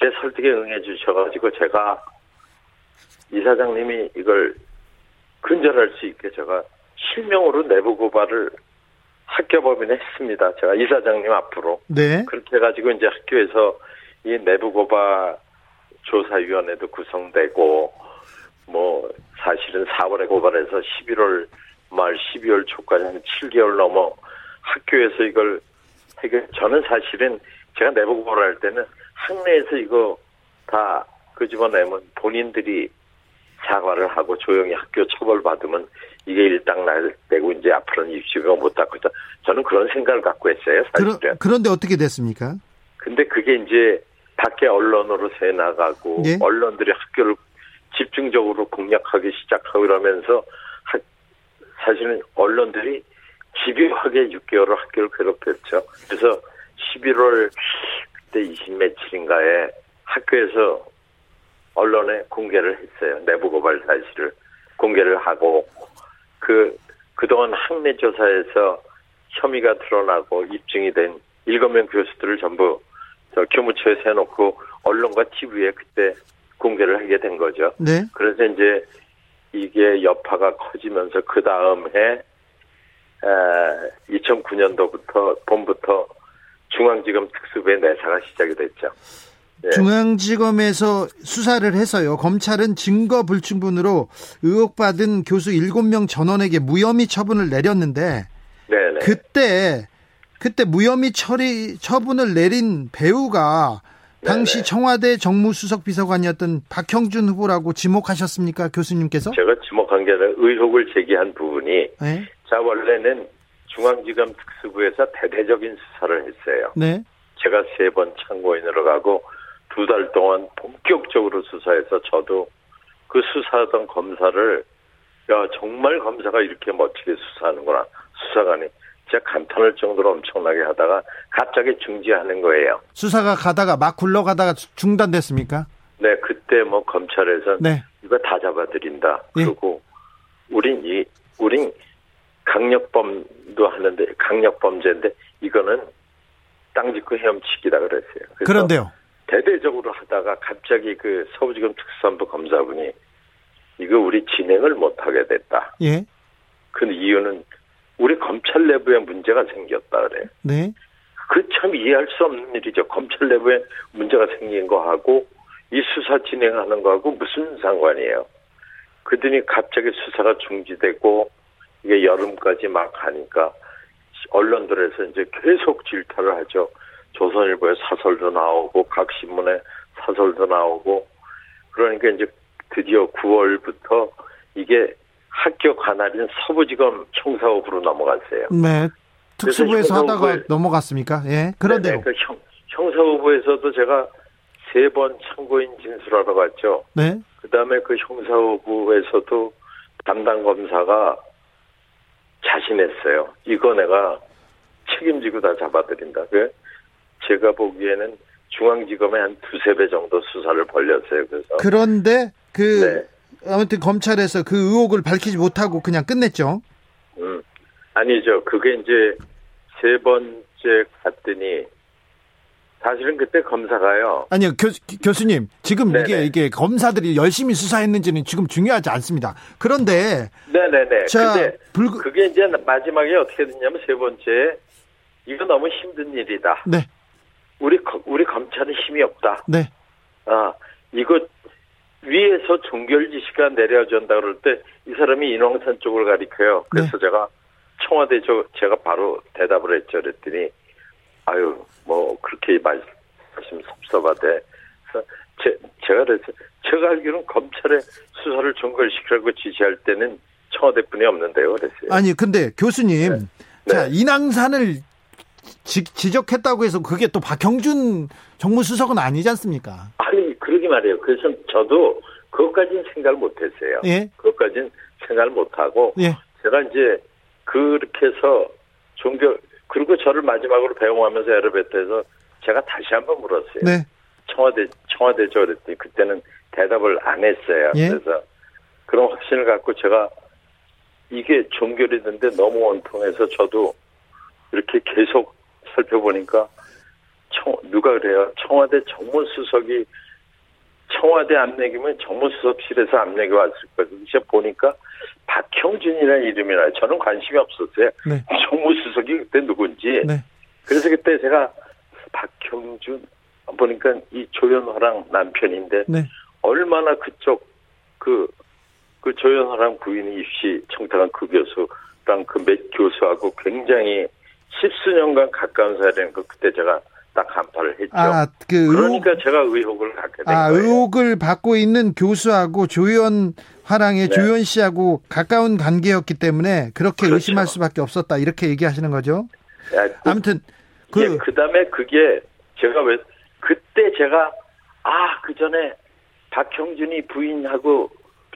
제 설득에 응해 주셔가지고 제가 이사장님이 이걸 근절할 수 있게 제가 실명으로 내부 고발을 학교 법인에 했습니다. 제가 이사장님 앞으로. 네. 그렇게 해가지고 이제 학교에서 이 내부 고발 조사위원회도 구성되고 뭐 사실은 4월에 고발해서 11월 말 12월 초까지 한 7개월 넘어 학교에서 이걸 해결, 저는 사실은 제가 내부 고발을 할 때는 학내에서 이거 다 끄집어내면 본인들이 사과를 하고 조용히 학교 처벌받으면 이게 일당날되고 이제 앞으로는 입시가 못하고 저는 그런 생각을 갖고 했어요. 사실은. 그러, 그런데 어떻게 됐습니까? 근데 그게 이제 밖에 언론으로 새 나가고 예? 언론들이 학교를 집중적으로 공략하기 시작하고 이러면서 하, 사실은 언론들이 집요하게 6개월을 학교를 괴롭혔죠. 그래서 11월 그때 20 며칠인가에 학교에서 언론에 공개를 했어요. 내부 고발 사실을 공개를 하고 그 그동안 학내 조사에서 혐의가 드러나고 입증이 된 7명 교수들을 전부 저 교무처에 세놓고 언론과 TV에 그때 공개를 하게 된 거죠. 네. 그래서 이제 이게 여파가 커지면서 그 다음 해 2009년도부터 봄부터 중앙지검 특수부의 내사가 시작이 됐죠. 네. 중앙지검에서 수사를 해서요. 검찰은 증거 불충분으로 의혹받은 교수 7명 전원에게 무혐의 처분을 내렸는데 네네. 그때 그때 무혐의 처리 처분을 내린 배우가 당시 네네. 청와대 정무수석 비서관이었던 박형준 후보라고 지목하셨습니까, 교수님께서? 제가 지목한 게 아니라 의혹을 제기한 부분이 네? 자 원래는 중앙지검 특수부에서 대대적인 수사를 했어요. 네. 제가 세 번 참고인으로 가고 두 달 동안 본격적으로 수사해서 저도 그 수사하던 검사를 야 정말 검사가 이렇게 멋지게 수사하는구나 수사관이 진짜 감탄할 정도로 엄청나게 하다가 갑자기 중지하는 거예요. 수사가 가다가 막 굴러가다가 중단됐습니까? 네, 그때 뭐 검찰에서 네. 이거 다 잡아들인다. 예. 그리고 우린 이 우린 강력범도 하는데 강력범죄인데 이거는 땅 짓고 헤엄치기다 그랬어요. 그런데요. 대대적으로 하다가 갑자기 그 서부지검 특수본부 검사분이 이거 우리 진행을 못하게 됐다. 예. 그 이유는 우리 검찰 내부에 문제가 생겼다 그래. 네. 그 참 이해할 수 없는 일이죠. 검찰 내부에 문제가 생긴 거하고 이 수사 진행하는 거하고 무슨 상관이에요. 그더니 갑자기 수사가 중지되고 이게 여름까지 막 하니까 언론들에서 이제 계속 질타를 하죠. 조선일보에 사설도 나오고 각 신문에 사설도 나오고 그러니까 이제 드디어 9월부터 이게 학교 관할인 서부지검 형사업으로 넘어갔어요. 네. 특수부에서 하다가 넘어갔습니까? 예. 그런데요. 그 형, 형사부에서도 제가 세 번 참고인 진술하러 갔죠. 네. 그 다음에 그 형사부에서도 담당 검사가 자신했어요. 이거 내가 책임지고 다 잡아드린다. 그 제가 보기에는 중앙지검에 한 두세 배 정도 수사를 벌렸어요. 그래서 그런데 그 네. 아무튼 검찰에서 그 의혹을 밝히지 못하고 그냥 끝냈죠. 음, 아니죠. 그게 이제 세 번째 갔더니 사실은 그때 검사가요. 아니요, 교, 교수님. 지금 네네. 이게, 이게 검사들이 열심히 수사했는지는 지금 중요하지 않습니다. 그런데. 네네네. 자, 근데 불... 그게 이제 마지막에 어떻게 됐냐면 세 번째, 이거 너무 힘든 일이다. 네. 우리, 우리 검찰은 힘이 없다. 네. 아, 이거 위에서 종결 지시가 내려진다 그럴 때 이 사람이 인왕산 쪽을 가리켜요. 그래서 네. 제가 청와대 저 제가 바로 대답을 했죠. 그랬더니 아유 뭐 그렇게 말씀 섭섭하대. 그래서 제, 제가 그래서 제가 알기로는 검찰의 수사를 종결시키라고 지시할 때는 청와대뿐이 없는데요. 그랬어요. 아니 근데 교수님 네. 자 네. 인왕산을 지, 지적했다고 해서 그게 또 박형준 정무수석은 아니지 않습니까? 아니 그러기 말이에요. 그래서 저도 그것까지는 생각을 못했어요. 예? 그것까지는 생각을 못하고 예. 제가 이제 그렇게 해서 종교 그리고 저를 마지막으로 배웅하면서 에르베트에서 제가 다시 한번 물었어요. 네. 청와대 청와대죠 그랬더니 그때는 대답을 안 했어요. 예? 그래서 그런 확신을 갖고 제가 이게 종결이 된데 너무 원통해서 저도 이렇게 계속 살펴보니까 청, 누가 그래요? 청와대 정무수석이 청와대 압력이면 정무수석실에서 압력이 왔을 거예요. 그래서 보니까 박형준이라는 이름이라 저는 관심이 없었어요. 네. 정무수석이 그때 누군지. 네. 그래서 그때 제가 박형준 보니까 이 조현화랑 남편인데 네. 얼마나 그쪽 그, 그 조현화랑 부인이 입시 청탁한 그 교수랑 그 몇 교수하고 굉장히 십수년간 가까운 거 그때 제가 딱 간파를 했죠. 아, 그 그러니까 제가 의혹을 갖게 된 아, 거예요. 의혹을 받고 있는 교수하고 조현 화랑의 네. 조현 씨하고 가까운 관계였기 때문에 그렇게 그렇죠. 의심할 수밖에 없었다 이렇게 얘기하시는 거죠. 야, 그, 아무튼 그 예, 그다음에 그게 제가 왜 그때 제가 아 그 전에 박형준이 부인하고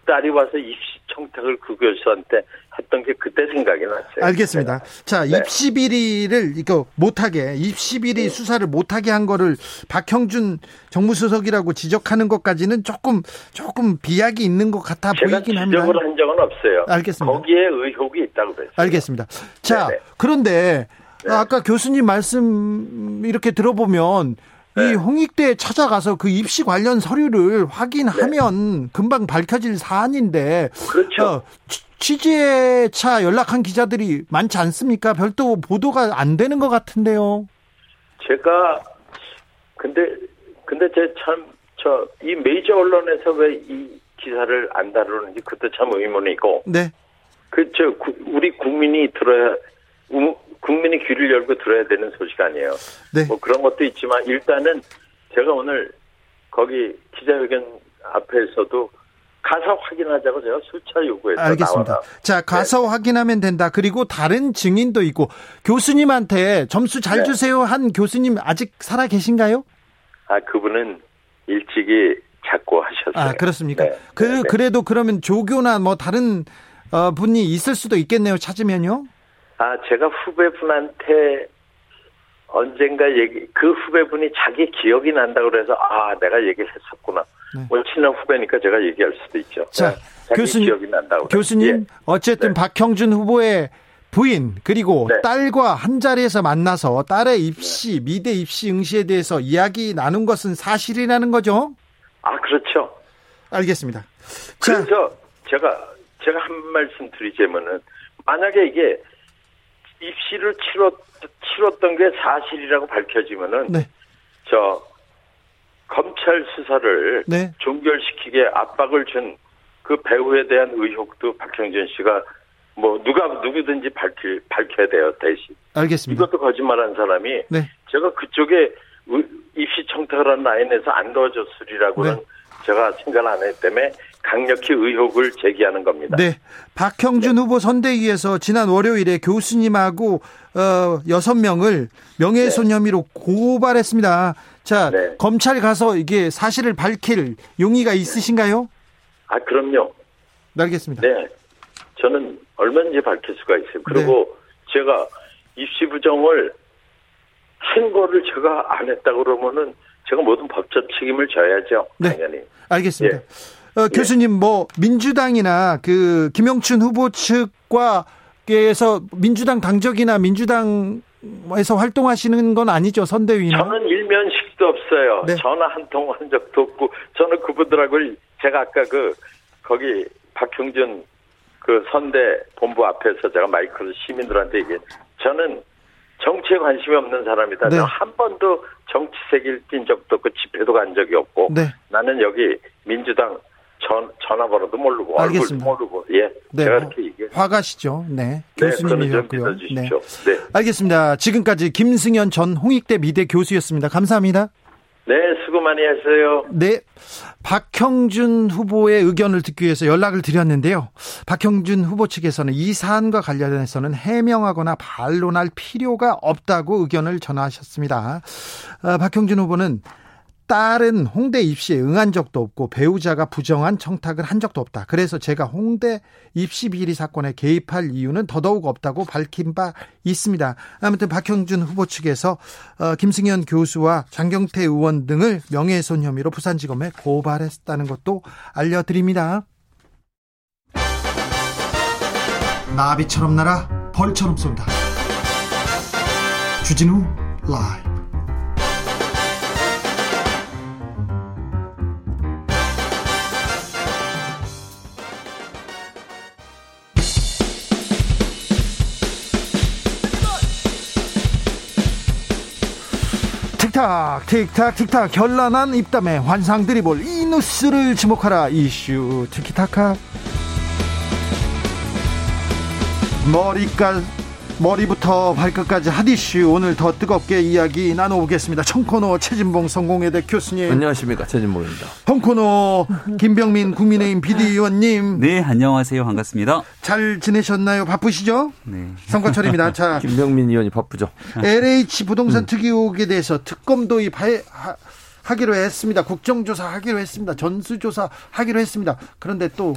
딸이 와서 입시 청탁을 그 교수한테 했던 게 그때 생각이 났어요. 알겠습니다. 네. 자, 네. 입시 비리를 이거 못하게 입시 비리 네. 수사를 못하게 한 거를 박형준 정무수석이라고 지적하는 것까지는 조금 조금 비약이 있는 것 같아 보이긴 합니다. 지적을 한 적은 없어요. 알겠습니다. 거기에 의혹이 있다고 그랬어요. 알겠습니다. 자, 네네. 그런데 네. 아까 교수님 말씀 이렇게 들어보면 네. 이 홍익대에 찾아가서 그 입시 관련 서류를 확인하면 네. 금방 밝혀질 사안인데 그렇죠. 어, 취재차 연락한 기자들이 많지 않습니까? 별도 보도가 안 되는 것 같은데요. 제가 근데 근데 제 참 저 이 메이저 언론에서 왜 이 기사를 안 다루는지 그것도 참 의문이고. 네. 그저 우리 국민이 들어야 국민이 귀를 열고 들어야 되는 소식 아니에요. 네. 뭐 그런 것도 있지만 일단은 제가 오늘 거기 기자회견 앞에서도 가서 확인하자고 제가 수차 요구해서 알겠습니다. 나와라. 자, 가서 네. 확인하면 된다. 그리고 다른 증인도 있고 교수님한테 점수 잘 네. 주세요 한 교수님 아직 살아 계신가요? 아, 그분은 일찍이 잡고 하셨어요. 아, 그렇습니까? 네. 그 네, 네. 그래도 그러면 조교나 뭐 다른 어, 분이 있을 수도 있겠네요. 찾으면요. 아, 제가 후배분한테 언젠가 얘기, 그 후배분이 자기 기억이 난다 그래서, 아, 내가 얘기를 했었구나. 네. 뭐, 친한 후배니까 제가 얘기할 수도 있죠. 자, 네. 교수님. 교수님, 예. 어쨌든 네. 박형준 후보의 부인, 그리고 네. 딸과 한 자리에서 만나서 딸의 입시, 네. 미대 입시 응시에 대해서 이야기 나눈 것은 사실이라는 거죠? 아, 그렇죠. 알겠습니다. 그래서 자, 제가, 제가 한 말씀 드리자면은, 만약에 이게 입시를 치렀, 치렀던 게 사실이라고 밝혀지면은 네. 저 검찰 수사를 네. 종결시키게 압박을 준 그 배우에 대한 의혹도 박형준 씨가 뭐 누가 누구든지 밝힐 밝혀야 돼요 대신. 알겠습니다. 이것도 거짓말한 사람이 네. 제가 그쪽에 입시 청탁을 한 라인에서 안 도와줬으리라고는 네. 제가 생각 안 했기 때문에 강력히 의혹을 제기하는 겁니다. 네. 박형준 네. 후보 선대위에서 지난 월요일에 교수님하고 어, 6명을 명예훼손 네. 혐의로 고발했습니다. 자, 네. 검찰 가서 이게 사실을 밝힐 용의가 있으신가요? 아, 그럼요. 네, 알겠습니다. 네. 저는 얼마든지 밝힐 수가 있어요. 그리고 네. 제가 입시 부정을 한 거를 제가 안 했다 그러면은 제가 모든 법적 책임을 져야죠. 네. 당연히. 알겠습니다. 예. 어, 예. 교수님 뭐 민주당이나 그 김영춘 후보 측과 에서 민주당 당적이나 민주당에서 활동하시는 건 아니죠 선대위는? 저는 일면 식도 없어요. 네. 전화 한 통 한 적도 없고 저는 그분들하고 제가 아까 그 거기 박형준 그 선대 본부 앞에서 제가 마이크로 시민들한테 얘기해 저는 정치에 관심이 없는 사람이다. 네. 한 번도 정치색을 띈 적도 없고 집회도 간 적이 없고 네. 나는 여기 민주당 전, 전화번호도 모르고 알겠습니다. 모르고 예. 네. 제가 이렇게 얘기해 화가시죠. 네, 네 교수님이었고요. 네. 네. 알겠습니다. 지금까지 김승현 전 홍익대 미대 교수였습니다. 감사합니다. 네 수고 많이 하세요. 네. 박형준 후보의 의견을 듣기 위해서 연락을 드렸는데요. 박형준 후보 측에서는 이 사안과 관련해서는 해명하거나 반론할 필요가 없다고 의견을 전하셨습니다. 어, 박형준 후보는 딸은 홍대 입시에 응한 적도 없고 배우자가 부정한 청탁을 한 적도 없다. 그래서 제가 홍대 입시 비리 사건에 개입할 이유는 더더욱 없다고 밝힌 바 있습니다. 아무튼 박형준 후보 측에서 어, 김승현 교수와 장경태 의원 등을 명예훼손 혐의로 부산지검에 고발했다는 것도 알려드립니다. 나비처럼 날아 벌처럼 쏜다. 주진우 라이브 틱탁 틱탁 틱탁. 결란한 입담에 환상들이 볼이 뉴스를 지목하라 이슈. 티키타카. 머리깔 머리부터 발끝까지 핫이슈 오늘 더 뜨겁게 이야기 나눠보겠습니다. 청코노 최진봉 성공회대 교수님. 안녕하십니까 최진봉입니다. 홍코노 김병민 국민의힘 비대위원님. 네 안녕하세요 반갑습니다. 잘 지내셨나요? 바쁘시죠? 네. 선거철입니다. 자 김병민 의원이 바쁘죠. LH 부동산 음. 특이 의혹에 대해서 특검 도입 하, 하기로 했습니다. 국정조사 하기로 했습니다. 전수조사 하기로 했습니다. 그런데 또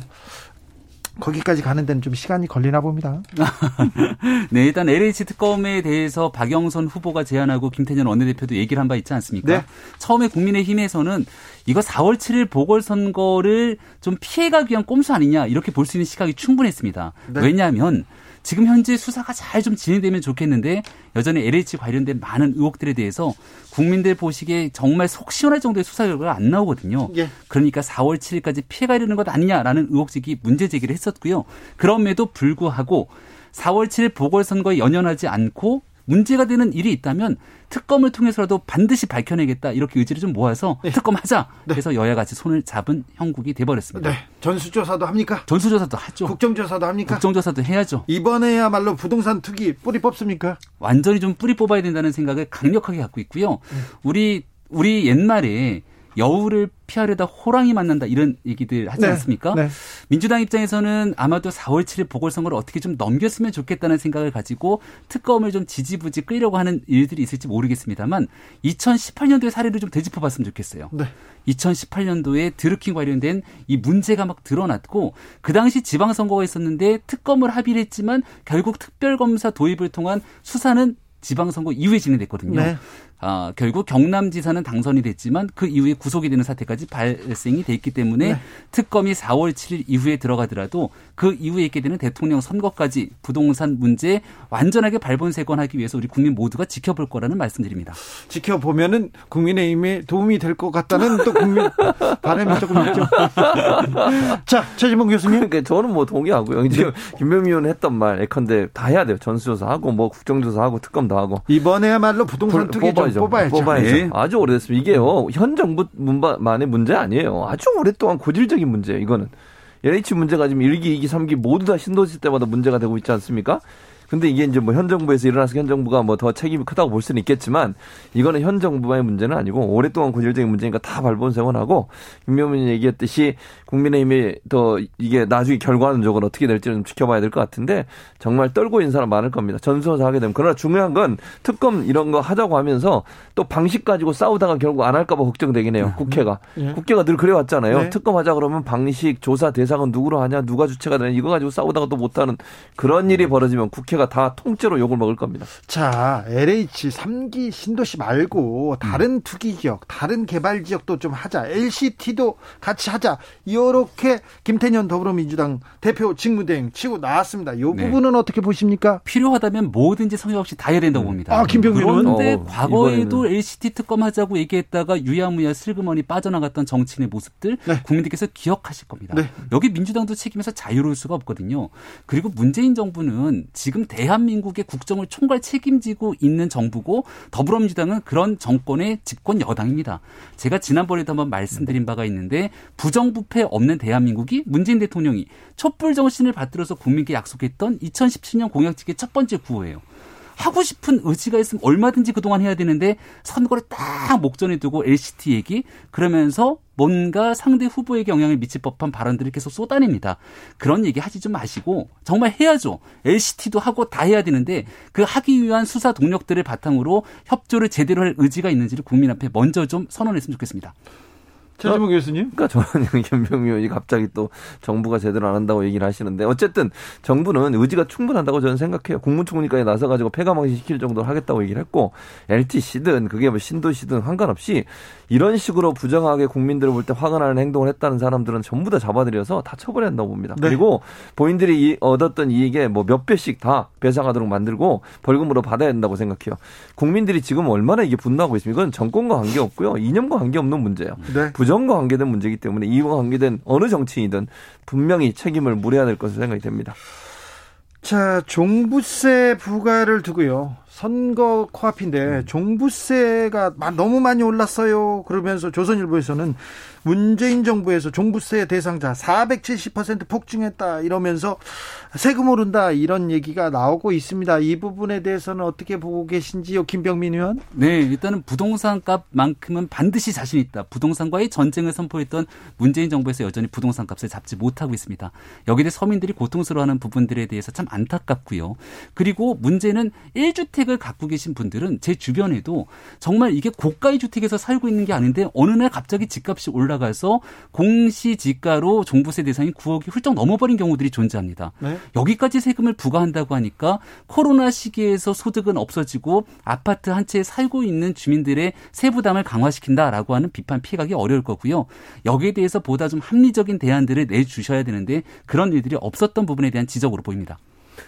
거기까지 가는 데는 좀 시간이 걸리나 봅니다. 네, 일단 LH 특검에 대해서 박영선 후보가 제안하고 김태년 원내대표도 얘기를 한 바 있지 않습니까? 네. 처음에 국민의힘에서는 이거 4월 7일 보궐선거를 좀 피해가기 위한 꼼수 아니냐 이렇게 볼 수 있는 시각이 충분했습니다. 네. 왜냐하면 지금 현재 수사가 잘 좀 진행되면 좋겠는데 여전히 LH 관련된 많은 의혹들에 대해서 국민들 보시기에 정말 속 시원할 정도의 수사 결과가 안 나오거든요. 예. 그러니까 4월 7일까지 피해가 이르는 것 아니냐라는 의혹직이 문제 제기를 했었고요. 그럼에도 불구하고 4월 7일 보궐선거에 연연하지 않고 문제가 되는 일이 있다면 특검을 통해서라도 반드시 밝혀내겠다 이렇게 의지를 좀 모아서 네. 특검하자 네. 그래서 여야 같이 손을 잡은 형국이 돼버렸습니다. 네. 전수조사도 합니까? 전수조사도 하죠. 국정조사도 합니까? 국정조사도 해야죠. 이번에야말로 부동산 투기 뿌리 뽑습니까? 완전히 좀 뿌리 뽑아야 된다는 생각을 강력하게 갖고 있고요. 음. 우리 우리 옛날에 여우를 피하려다 호랑이 만난다 이런 얘기들 하지 네. 않습니까? 네. 민주당 입장에서는 아마도 4월 7일 보궐선거를 어떻게 좀 넘겼으면 좋겠다는 생각을 가지고 특검을 좀 지지부지 끌려고 하는 일들이 있을지 모르겠습니다만 2018년도의 사례를 좀 되짚어봤으면 좋겠어요. 네. 2018년도에 드루킹 관련된 이 문제가 막 드러났고 그 당시 지방선거가 있었는데 특검을 합의를 했지만 결국 특별검사 도입을 통한 수사는 지방선거 이후에 진행됐거든요. 네. 아, 결국 경남지사는 당선이 됐지만 그 이후에 구속이 되는 사태까지 발생이 돼 있기 때문에 네. 특검이 4월 7일 이후에 들어가더라도 그 이후에 있게 되는 대통령 선거까지 부동산 문제 완전하게 발본색원하기 위해서 우리 국민 모두가 지켜볼 거라는 말씀드립니다. 지켜보면은 국민의힘에 도움이 될 것 같다는 또 국민 바람이 조금 있죠. 자, 최진봉 교수님. 그러니까 저는 뭐 동의하고요. 이제 네. 김명미 의원 했던 말 예컨대 다 해야 돼요. 전수조사하고 뭐 국정조사하고 특검도 하고. 이번에야말로 부동산 투기 좀 뽑아야죠. 뽑아야죠. 네. 아주 오래됐습니다. 이게요. 현 정부만의 문제 아니에요. 아주 오랫동안 고질적인 문제예요. 이거는. LH 문제가 지금 1기, 2기, 3기 모두 다 신도시 때마다 문제가 되고 있지 않습니까? 근데 이게 이제 뭐 현 정부에서 일어나서 현 정부가 뭐 더 책임이 크다고 볼 수는 있겠지만 이거는 현 정부만의 문제는 아니고 오랫동안 고질적인 문제니까 다 발본색원하고 김명민이 얘기했듯이 국민의힘이 더 이게 나중에 결과는 적은 어떻게 될지는 좀 지켜봐야 될 것 같은데 정말 떨고 있는 사람 많을 겁니다. 전수조사 하게 되면 그러나 중요한 건 특검 이런 거 하자고 하면서 또 방식 가지고 싸우다가 결국 안 할까봐 걱정되긴 해요. 네. 국회가 네. 국회가 늘 그래왔잖아요. 네. 특검 하자 그러면 방식 조사 대상은 누구로 하냐 누가 주체가 되냐 이거 가지고 싸우다가 또 못하는 그런 일이 벌어지면 국회가 다 통째로 욕을 먹을 겁니다. 자, LH 3기 신도시 말고 다른 음. 투기 지역, 다른 개발 지역도 좀 하자. LCT도 같이 하자. 이 렇게 김태년 더불어민주당 대표 직무대행 치고 나왔습니다. 이 네. 부분은 어떻게 보십니까? 필요하다면 뭐든지 성의 없이 다 해야 된다고 음. 봅니다. 아, 김병민은 그런데 어, 과거에도 이번에는. LCT 특검 하자고 얘기했다가 유야무야 슬그머니 빠져나갔던 정치인의 모습들 네. 국민들께서 기억하실 겁니다. 네. 여기 민주당도 책임에서 자유로울 수가 없거든요. 그리고 문재인 정부는 지금 대한민국의 국정을 총괄 책임지고 있는 정부고 더불어민주당은 그런 정권의 집권 여당입니다. 제가 지난번에도 한번 말씀드린 바가 있는데 부정부패 없는 대한민국이 문재인 대통령이 촛불 정신을 받들어서 국민께 약속했던 2017년 공약직의 첫 번째 구호예요. 하고 싶은 의지가 있으면 얼마든지 그동안 해야 되는데 선거를 딱 목전에 두고 LCT 얘기 그러면서 뭔가 상대 후보에게 영향을 미칠 법한 발언들을 계속 쏟아냅니다. 그런 얘기 하지 좀 마시고 정말 해야죠. LCT도 하고 다 해야 되는데 그 하기 위한 수사 동력들을 바탕으로 협조를 제대로 할 의지가 있는지를 국민 앞에 먼저 좀 선언했으면 좋겠습니다. 최지문 교수님? 그러니까 저는 김병미 의원이 갑자기 또 정부가 제대로 안 한다고 얘기를 하시는데 어쨌든 정부는 의지가 충분한다고 저는 생각해요. 국무총리까지 나서가지고 폐가망신 시킬 정도로 하겠다고 얘기를 했고 LTC든 그게 뭐 신도시든 상관없이 이런 식으로 부정하게 국민들을 볼 때 화가 나는 행동을 했다는 사람들은 전부 다 잡아들여서 다 처벌해야 한다고 봅니다. 네. 그리고 본인들이 얻었던 이익에 뭐 몇 배씩 다 배상하도록 만들고 벌금으로 받아야 된다고 생각해요. 국민들이 지금 얼마나 이게 분노하고 있습니까? 이건 정권과 관계없고요. 이념과 관계없는 문제예요. 네. 부정 과 관계된 문제이기 때문에 이와 관계된 어느 정치인이든 분명히 책임을 물어야 될 것으로 생각이 됩니다. 자, 종부세 부과를 두고요. 선거 코앞인데 종부세가 너무 많이 올랐어요. 그러면서 조선일보에서는 문재인 정부에서 종부세 대상자 470% 폭증했다 이러면서 세금 오른다 이런 얘기가 나오고 있습니다. 이 부분에 대해서는 어떻게 보고 계신지요, 김병민 의원? 네, 일단은 부동산 값만큼은 반드시 자신 있다. 부동산과의 전쟁을 선포했던 문재인 정부에서 여전히 부동산 값을 잡지 못하고 있습니다. 여기에 서민들이 고통스러워하는 부분들에 대해서 참 안타깝고요. 그리고 문제는 1주택 을 갖고 계신 분들은 제 주변에도 정말 이게 고가의 주택에서 살고 있는 게 아닌데 어느 날 갑자기 집값이 올라 올라가서 공시지가로 종부세 대상이 9억이 훌쩍 넘어버린 경우들이 존재합니다. 네? 여기까지 세금을 부과한다고 하니까 코로나 시기에서 소득은 없어지고 아파트 한 채에 살고 있는 주민들의 세부담을 강화시킨다라고 하는 비판 피해가기 어려울 거고요. 여기에 대해서 보다 좀 합리적인 대안들을 내주셔야 되는데 그런 일들이 없었던 부분에 대한 지적으로 보입니다.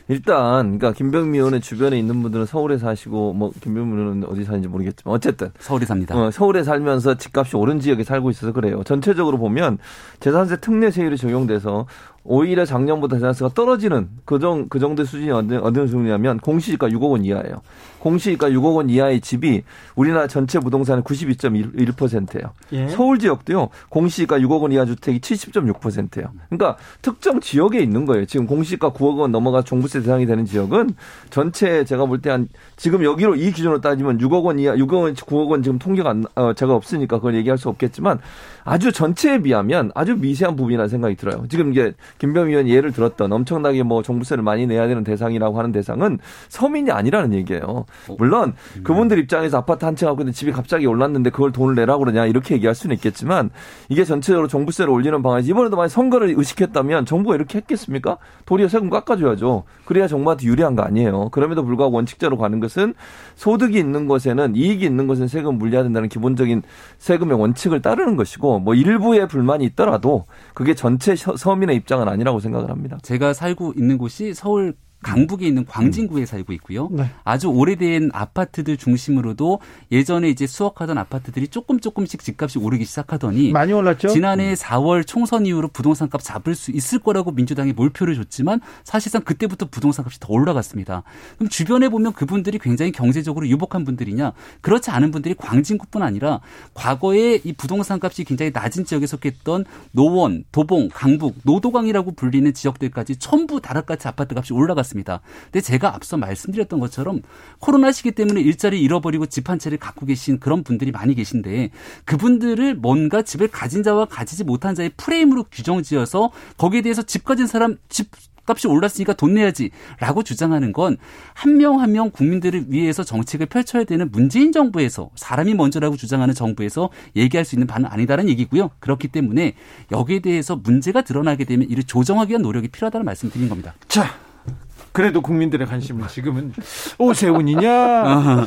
일단 그러니까 김병미 의원의 주변에 있는 분들은 서울에 사시고 뭐 김병미 의원은 어디 사는지 모르겠지만 어쨌든 서울에 삽니다. 어, 서울에 살면서 집값이 오른 지역에 살고 있어서 그래요. 전체적으로 보면 재산세 특례 세율이 적용돼서 오히려 작년보다 재산세가 떨어지는 그, 정, 그 정도 수준이 어느, 어느 수준이냐면 공시지가 6억 원 이하예요. 공시지가 6억 원 이하의 집이 우리나라 전체 부동산의 92.1%예요. 예. 서울 지역도요. 공시지가 6억 원 이하 주택이 70.6%예요. 그러니까 특정 지역에 있는 거예요. 지금 공시지가 9억 원 넘어가 종부세 대상이 되는 지역은 전체 제가 볼 때 한 지금 여기로 이 기준으로 따지면 6억 원 이하, 6억 원, 9억 원 지금 통계가 안, 어, 제가 없으니까 그걸 얘기할 수 없겠지만 아주 전체에 비하면 아주 미세한 부분이라는 생각이 들어요. 지금 이게 김병 의원 예를 들었던 엄청나게 뭐 종부세를 많이 내야 되는 대상이라고 하는 대상은 서민이 아니라는 얘기예요. 물론 그분들 입장에서 아파트 한 채 갖고 있는데 집이 갑자기 올랐는데 그걸 돈을 내라고 그러냐 이렇게 얘기할 수는 있겠지만 이게 전체적으로 종부세를 올리는 방안이 이번에도 만약 선거를 의식했다면 정부가 이렇게 했겠습니까? 도리어 세금 깎아줘야죠. 그래야 정부한테 유리한 거 아니에요. 그럼에도 불구하고 원칙대로 가는 것은 소득이 있는 곳에는 이익이 있는 곳은 세금 물려야 된다는 기본적인 세금의 원칙을 따르는 것이고 뭐 일부의 불만이 있더라도 그게 전체 서민의 입장은 아니라고 생각을 합니다. 제가 살고 있는 곳이 서울 강북에 있는 광진구에 살고 있고요. 네. 아주 오래된 아파트들 중심으로도 예전에 이제 수억하던 아파트들이 조금 조금씩 집값이 오르기 시작하더니 많이 올랐죠. 지난해 4월 총선 이후로 부동산 값 잡을 수 있을 거라고 민주당이 몰표를 줬지만 사실상 그때부터 부동산 값이 더 올라갔습니다. 그럼 주변에 보면 그분들이 굉장히 경제적으로 유복한 분들이냐? 그렇지 않은 분들이 광진구뿐 아니라 과거에 이 부동산 값이 굉장히 낮은 지역에 속했던 노원, 도봉, 강북, 노도강이라고 불리는 지역들까지 전부 다락같이 아파트 값이 올라갔습니다. 있습니다. 근데 제가 앞서 말씀드렸던 것처럼 코로나 시기 때문에 일자리 잃어버리고 집 한 채를 갖고 계신 그런 분들이 많이 계신데 그분들을 뭔가 집을 가진 자와 가지지 못한 자의 프레임으로 규정지어서 거기에 대해서 집 가진 사람 집 값이 올랐으니까 돈 내야지라고 주장하는 건 한 명 한 명 국민들을 위해서 정책을 펼쳐야 되는 문재인 정부에서 사람이 먼저라고 주장하는 정부에서 얘기할 수 있는 바는 아니다라는 얘기고요. 그렇기 때문에 여기에 대해서 문제가 드러나게 되면 이를 조정하기 위한 노력이 필요하다는 말씀드린 겁니다. 자, 그래도 국민들의 관심은 지금은 오세훈이냐,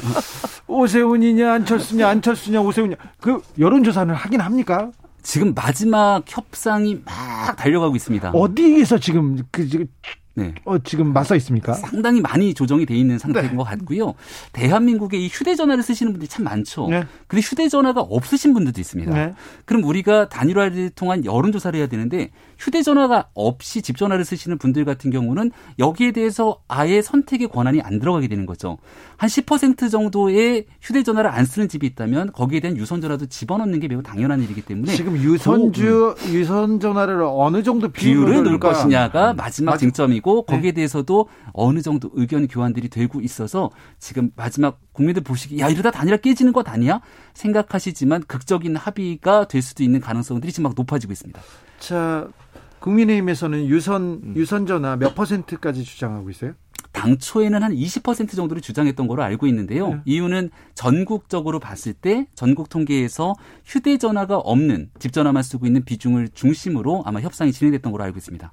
오세훈이냐, 안철수냐, 안철수냐, 오세훈이냐. 그 여론조사는 하긴 합니까? 지금 마지막 협상이 막 달려가고 있습니다. 어디에서 지금 그 지금 네. 어, 지금 맞서 있습니까? 상당히 많이 조정이 돼 있는 상태인 네. 것 같고요. 대한민국에 이 휴대전화를 쓰시는 분들이 참 많죠. 네. 근데 휴대전화가 없으신 분들도 있습니다. 네. 그럼 우리가 단일화를 통한 여론조사를 해야 되는데 휴대전화가 없이 집전화를 쓰시는 분들 같은 경우는 여기에 대해서 아예 선택의 권한이 안 들어가게 되는 거죠. 한 10% 정도의 휴대전화를 안 쓰는 집이 있다면 거기에 대한 유선전화도 집어넣는 게 매우 당연한 일이기 때문에 지금 유선주 음. 유선전화를 어느 정도 비율을 넣을 것이냐가 마지막 맞... 쟁점이고 네. 거기에 대해서도 어느 정도 의견 교환들이 되고 있어서 지금 마지막 국민들 보시기 야 이러다 단일화 깨지는 것 아니야 생각하시지만 극적인 합의가 될 수도 있는 가능성들이 지금 막 높아지고 있습니다. 자 국민의힘에서는 유선 음. 유선 전화 몇 퍼센트까지 주장하고 있어요? 당초에는 한 20% 정도를 주장했던 걸로 알고 있는데요. 네. 이유는 전국적으로 봤을 때 전국 통계에서 휴대전화가 없는 집전화만 쓰고 있는 비중을 중심으로 아마 협상이 진행됐던 걸로 알고 있습니다.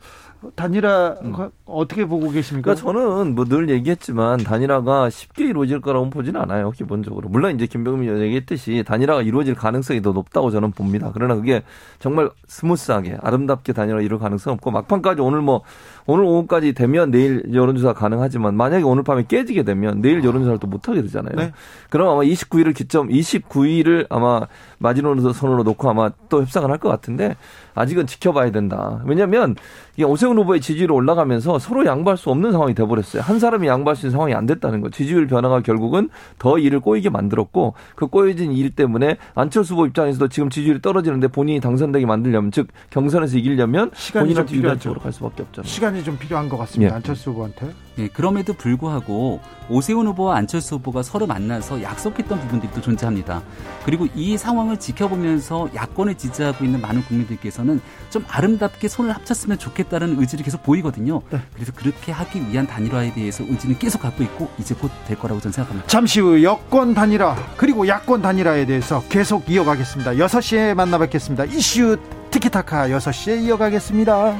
단일화 음. 어떻게 보고 계십니까? 그러니까 저는 뭐 늘 얘기했지만 단일화가 쉽게 이루어질 거라고 보지는 않아요. 기본적으로. 물론 이제 김병민 의원이 얘기했듯이 단일화가 이루어질 가능성이 더 높다고 저는 봅니다. 그러나 그게 정말 스무스하게 아름답게 단일화 이룰 가능성은 없고 막판까지 오늘 뭐 오늘 오후까지 되면 내일 여론조사 가능하지 하지만 만약에 오늘 밤에 깨지게 되면 내일 여론조사를 또 못하게 되잖아요. 네. 그럼 아마 29일을 기점 29일을 아마 마지노선으로 놓고 아마 또 협상을 할 것 같은데 아직은 지켜봐야 된다. 왜냐하면 오세훈 후보의 지지율이 올라가면서 서로 양보할 수 없는 상황이 돼버렸어요. 한 사람이 양보할 수 있는 상황이 안 됐다는 거. 지지율 변화가 결국은 더 일을 꼬이게 만들었고 그 꼬여진 일 때문에 안철수 후보 입장에서도 지금 지지율이 떨어지는데 본인이 당선되게 만들려면 즉 경선에서 이기려면 시간이 좀 필요한 쪽으로 갈 수밖에 없잖아요. 시간 이 좀 필요한 것 같습니다. 예. 안철수 후보한테. 네, 그럼에도 불구하고 오세훈 후보와 안철수 후보가 서로 만나서 약속했던 부분들도 존재합니다. 그리고 이 상황을 지켜보면서 야권을 지지하고 있는 많은 국민들께서는 좀 아름답게 손을 합쳤으면 좋겠다는 의지를 계속 보이거든요. 네. 그래서 그렇게 하기 위한 단일화에 대해서 의지는 계속 갖고 있고 이제 곧 될 거라고 저는 생각합니다. 잠시 후 여권 단일화 그리고 야권 단일화에 대해서 계속 이어가겠습니다. 6시에 만나 뵙겠습니다. 이슈 티키타카 6시에 이어가겠습니다.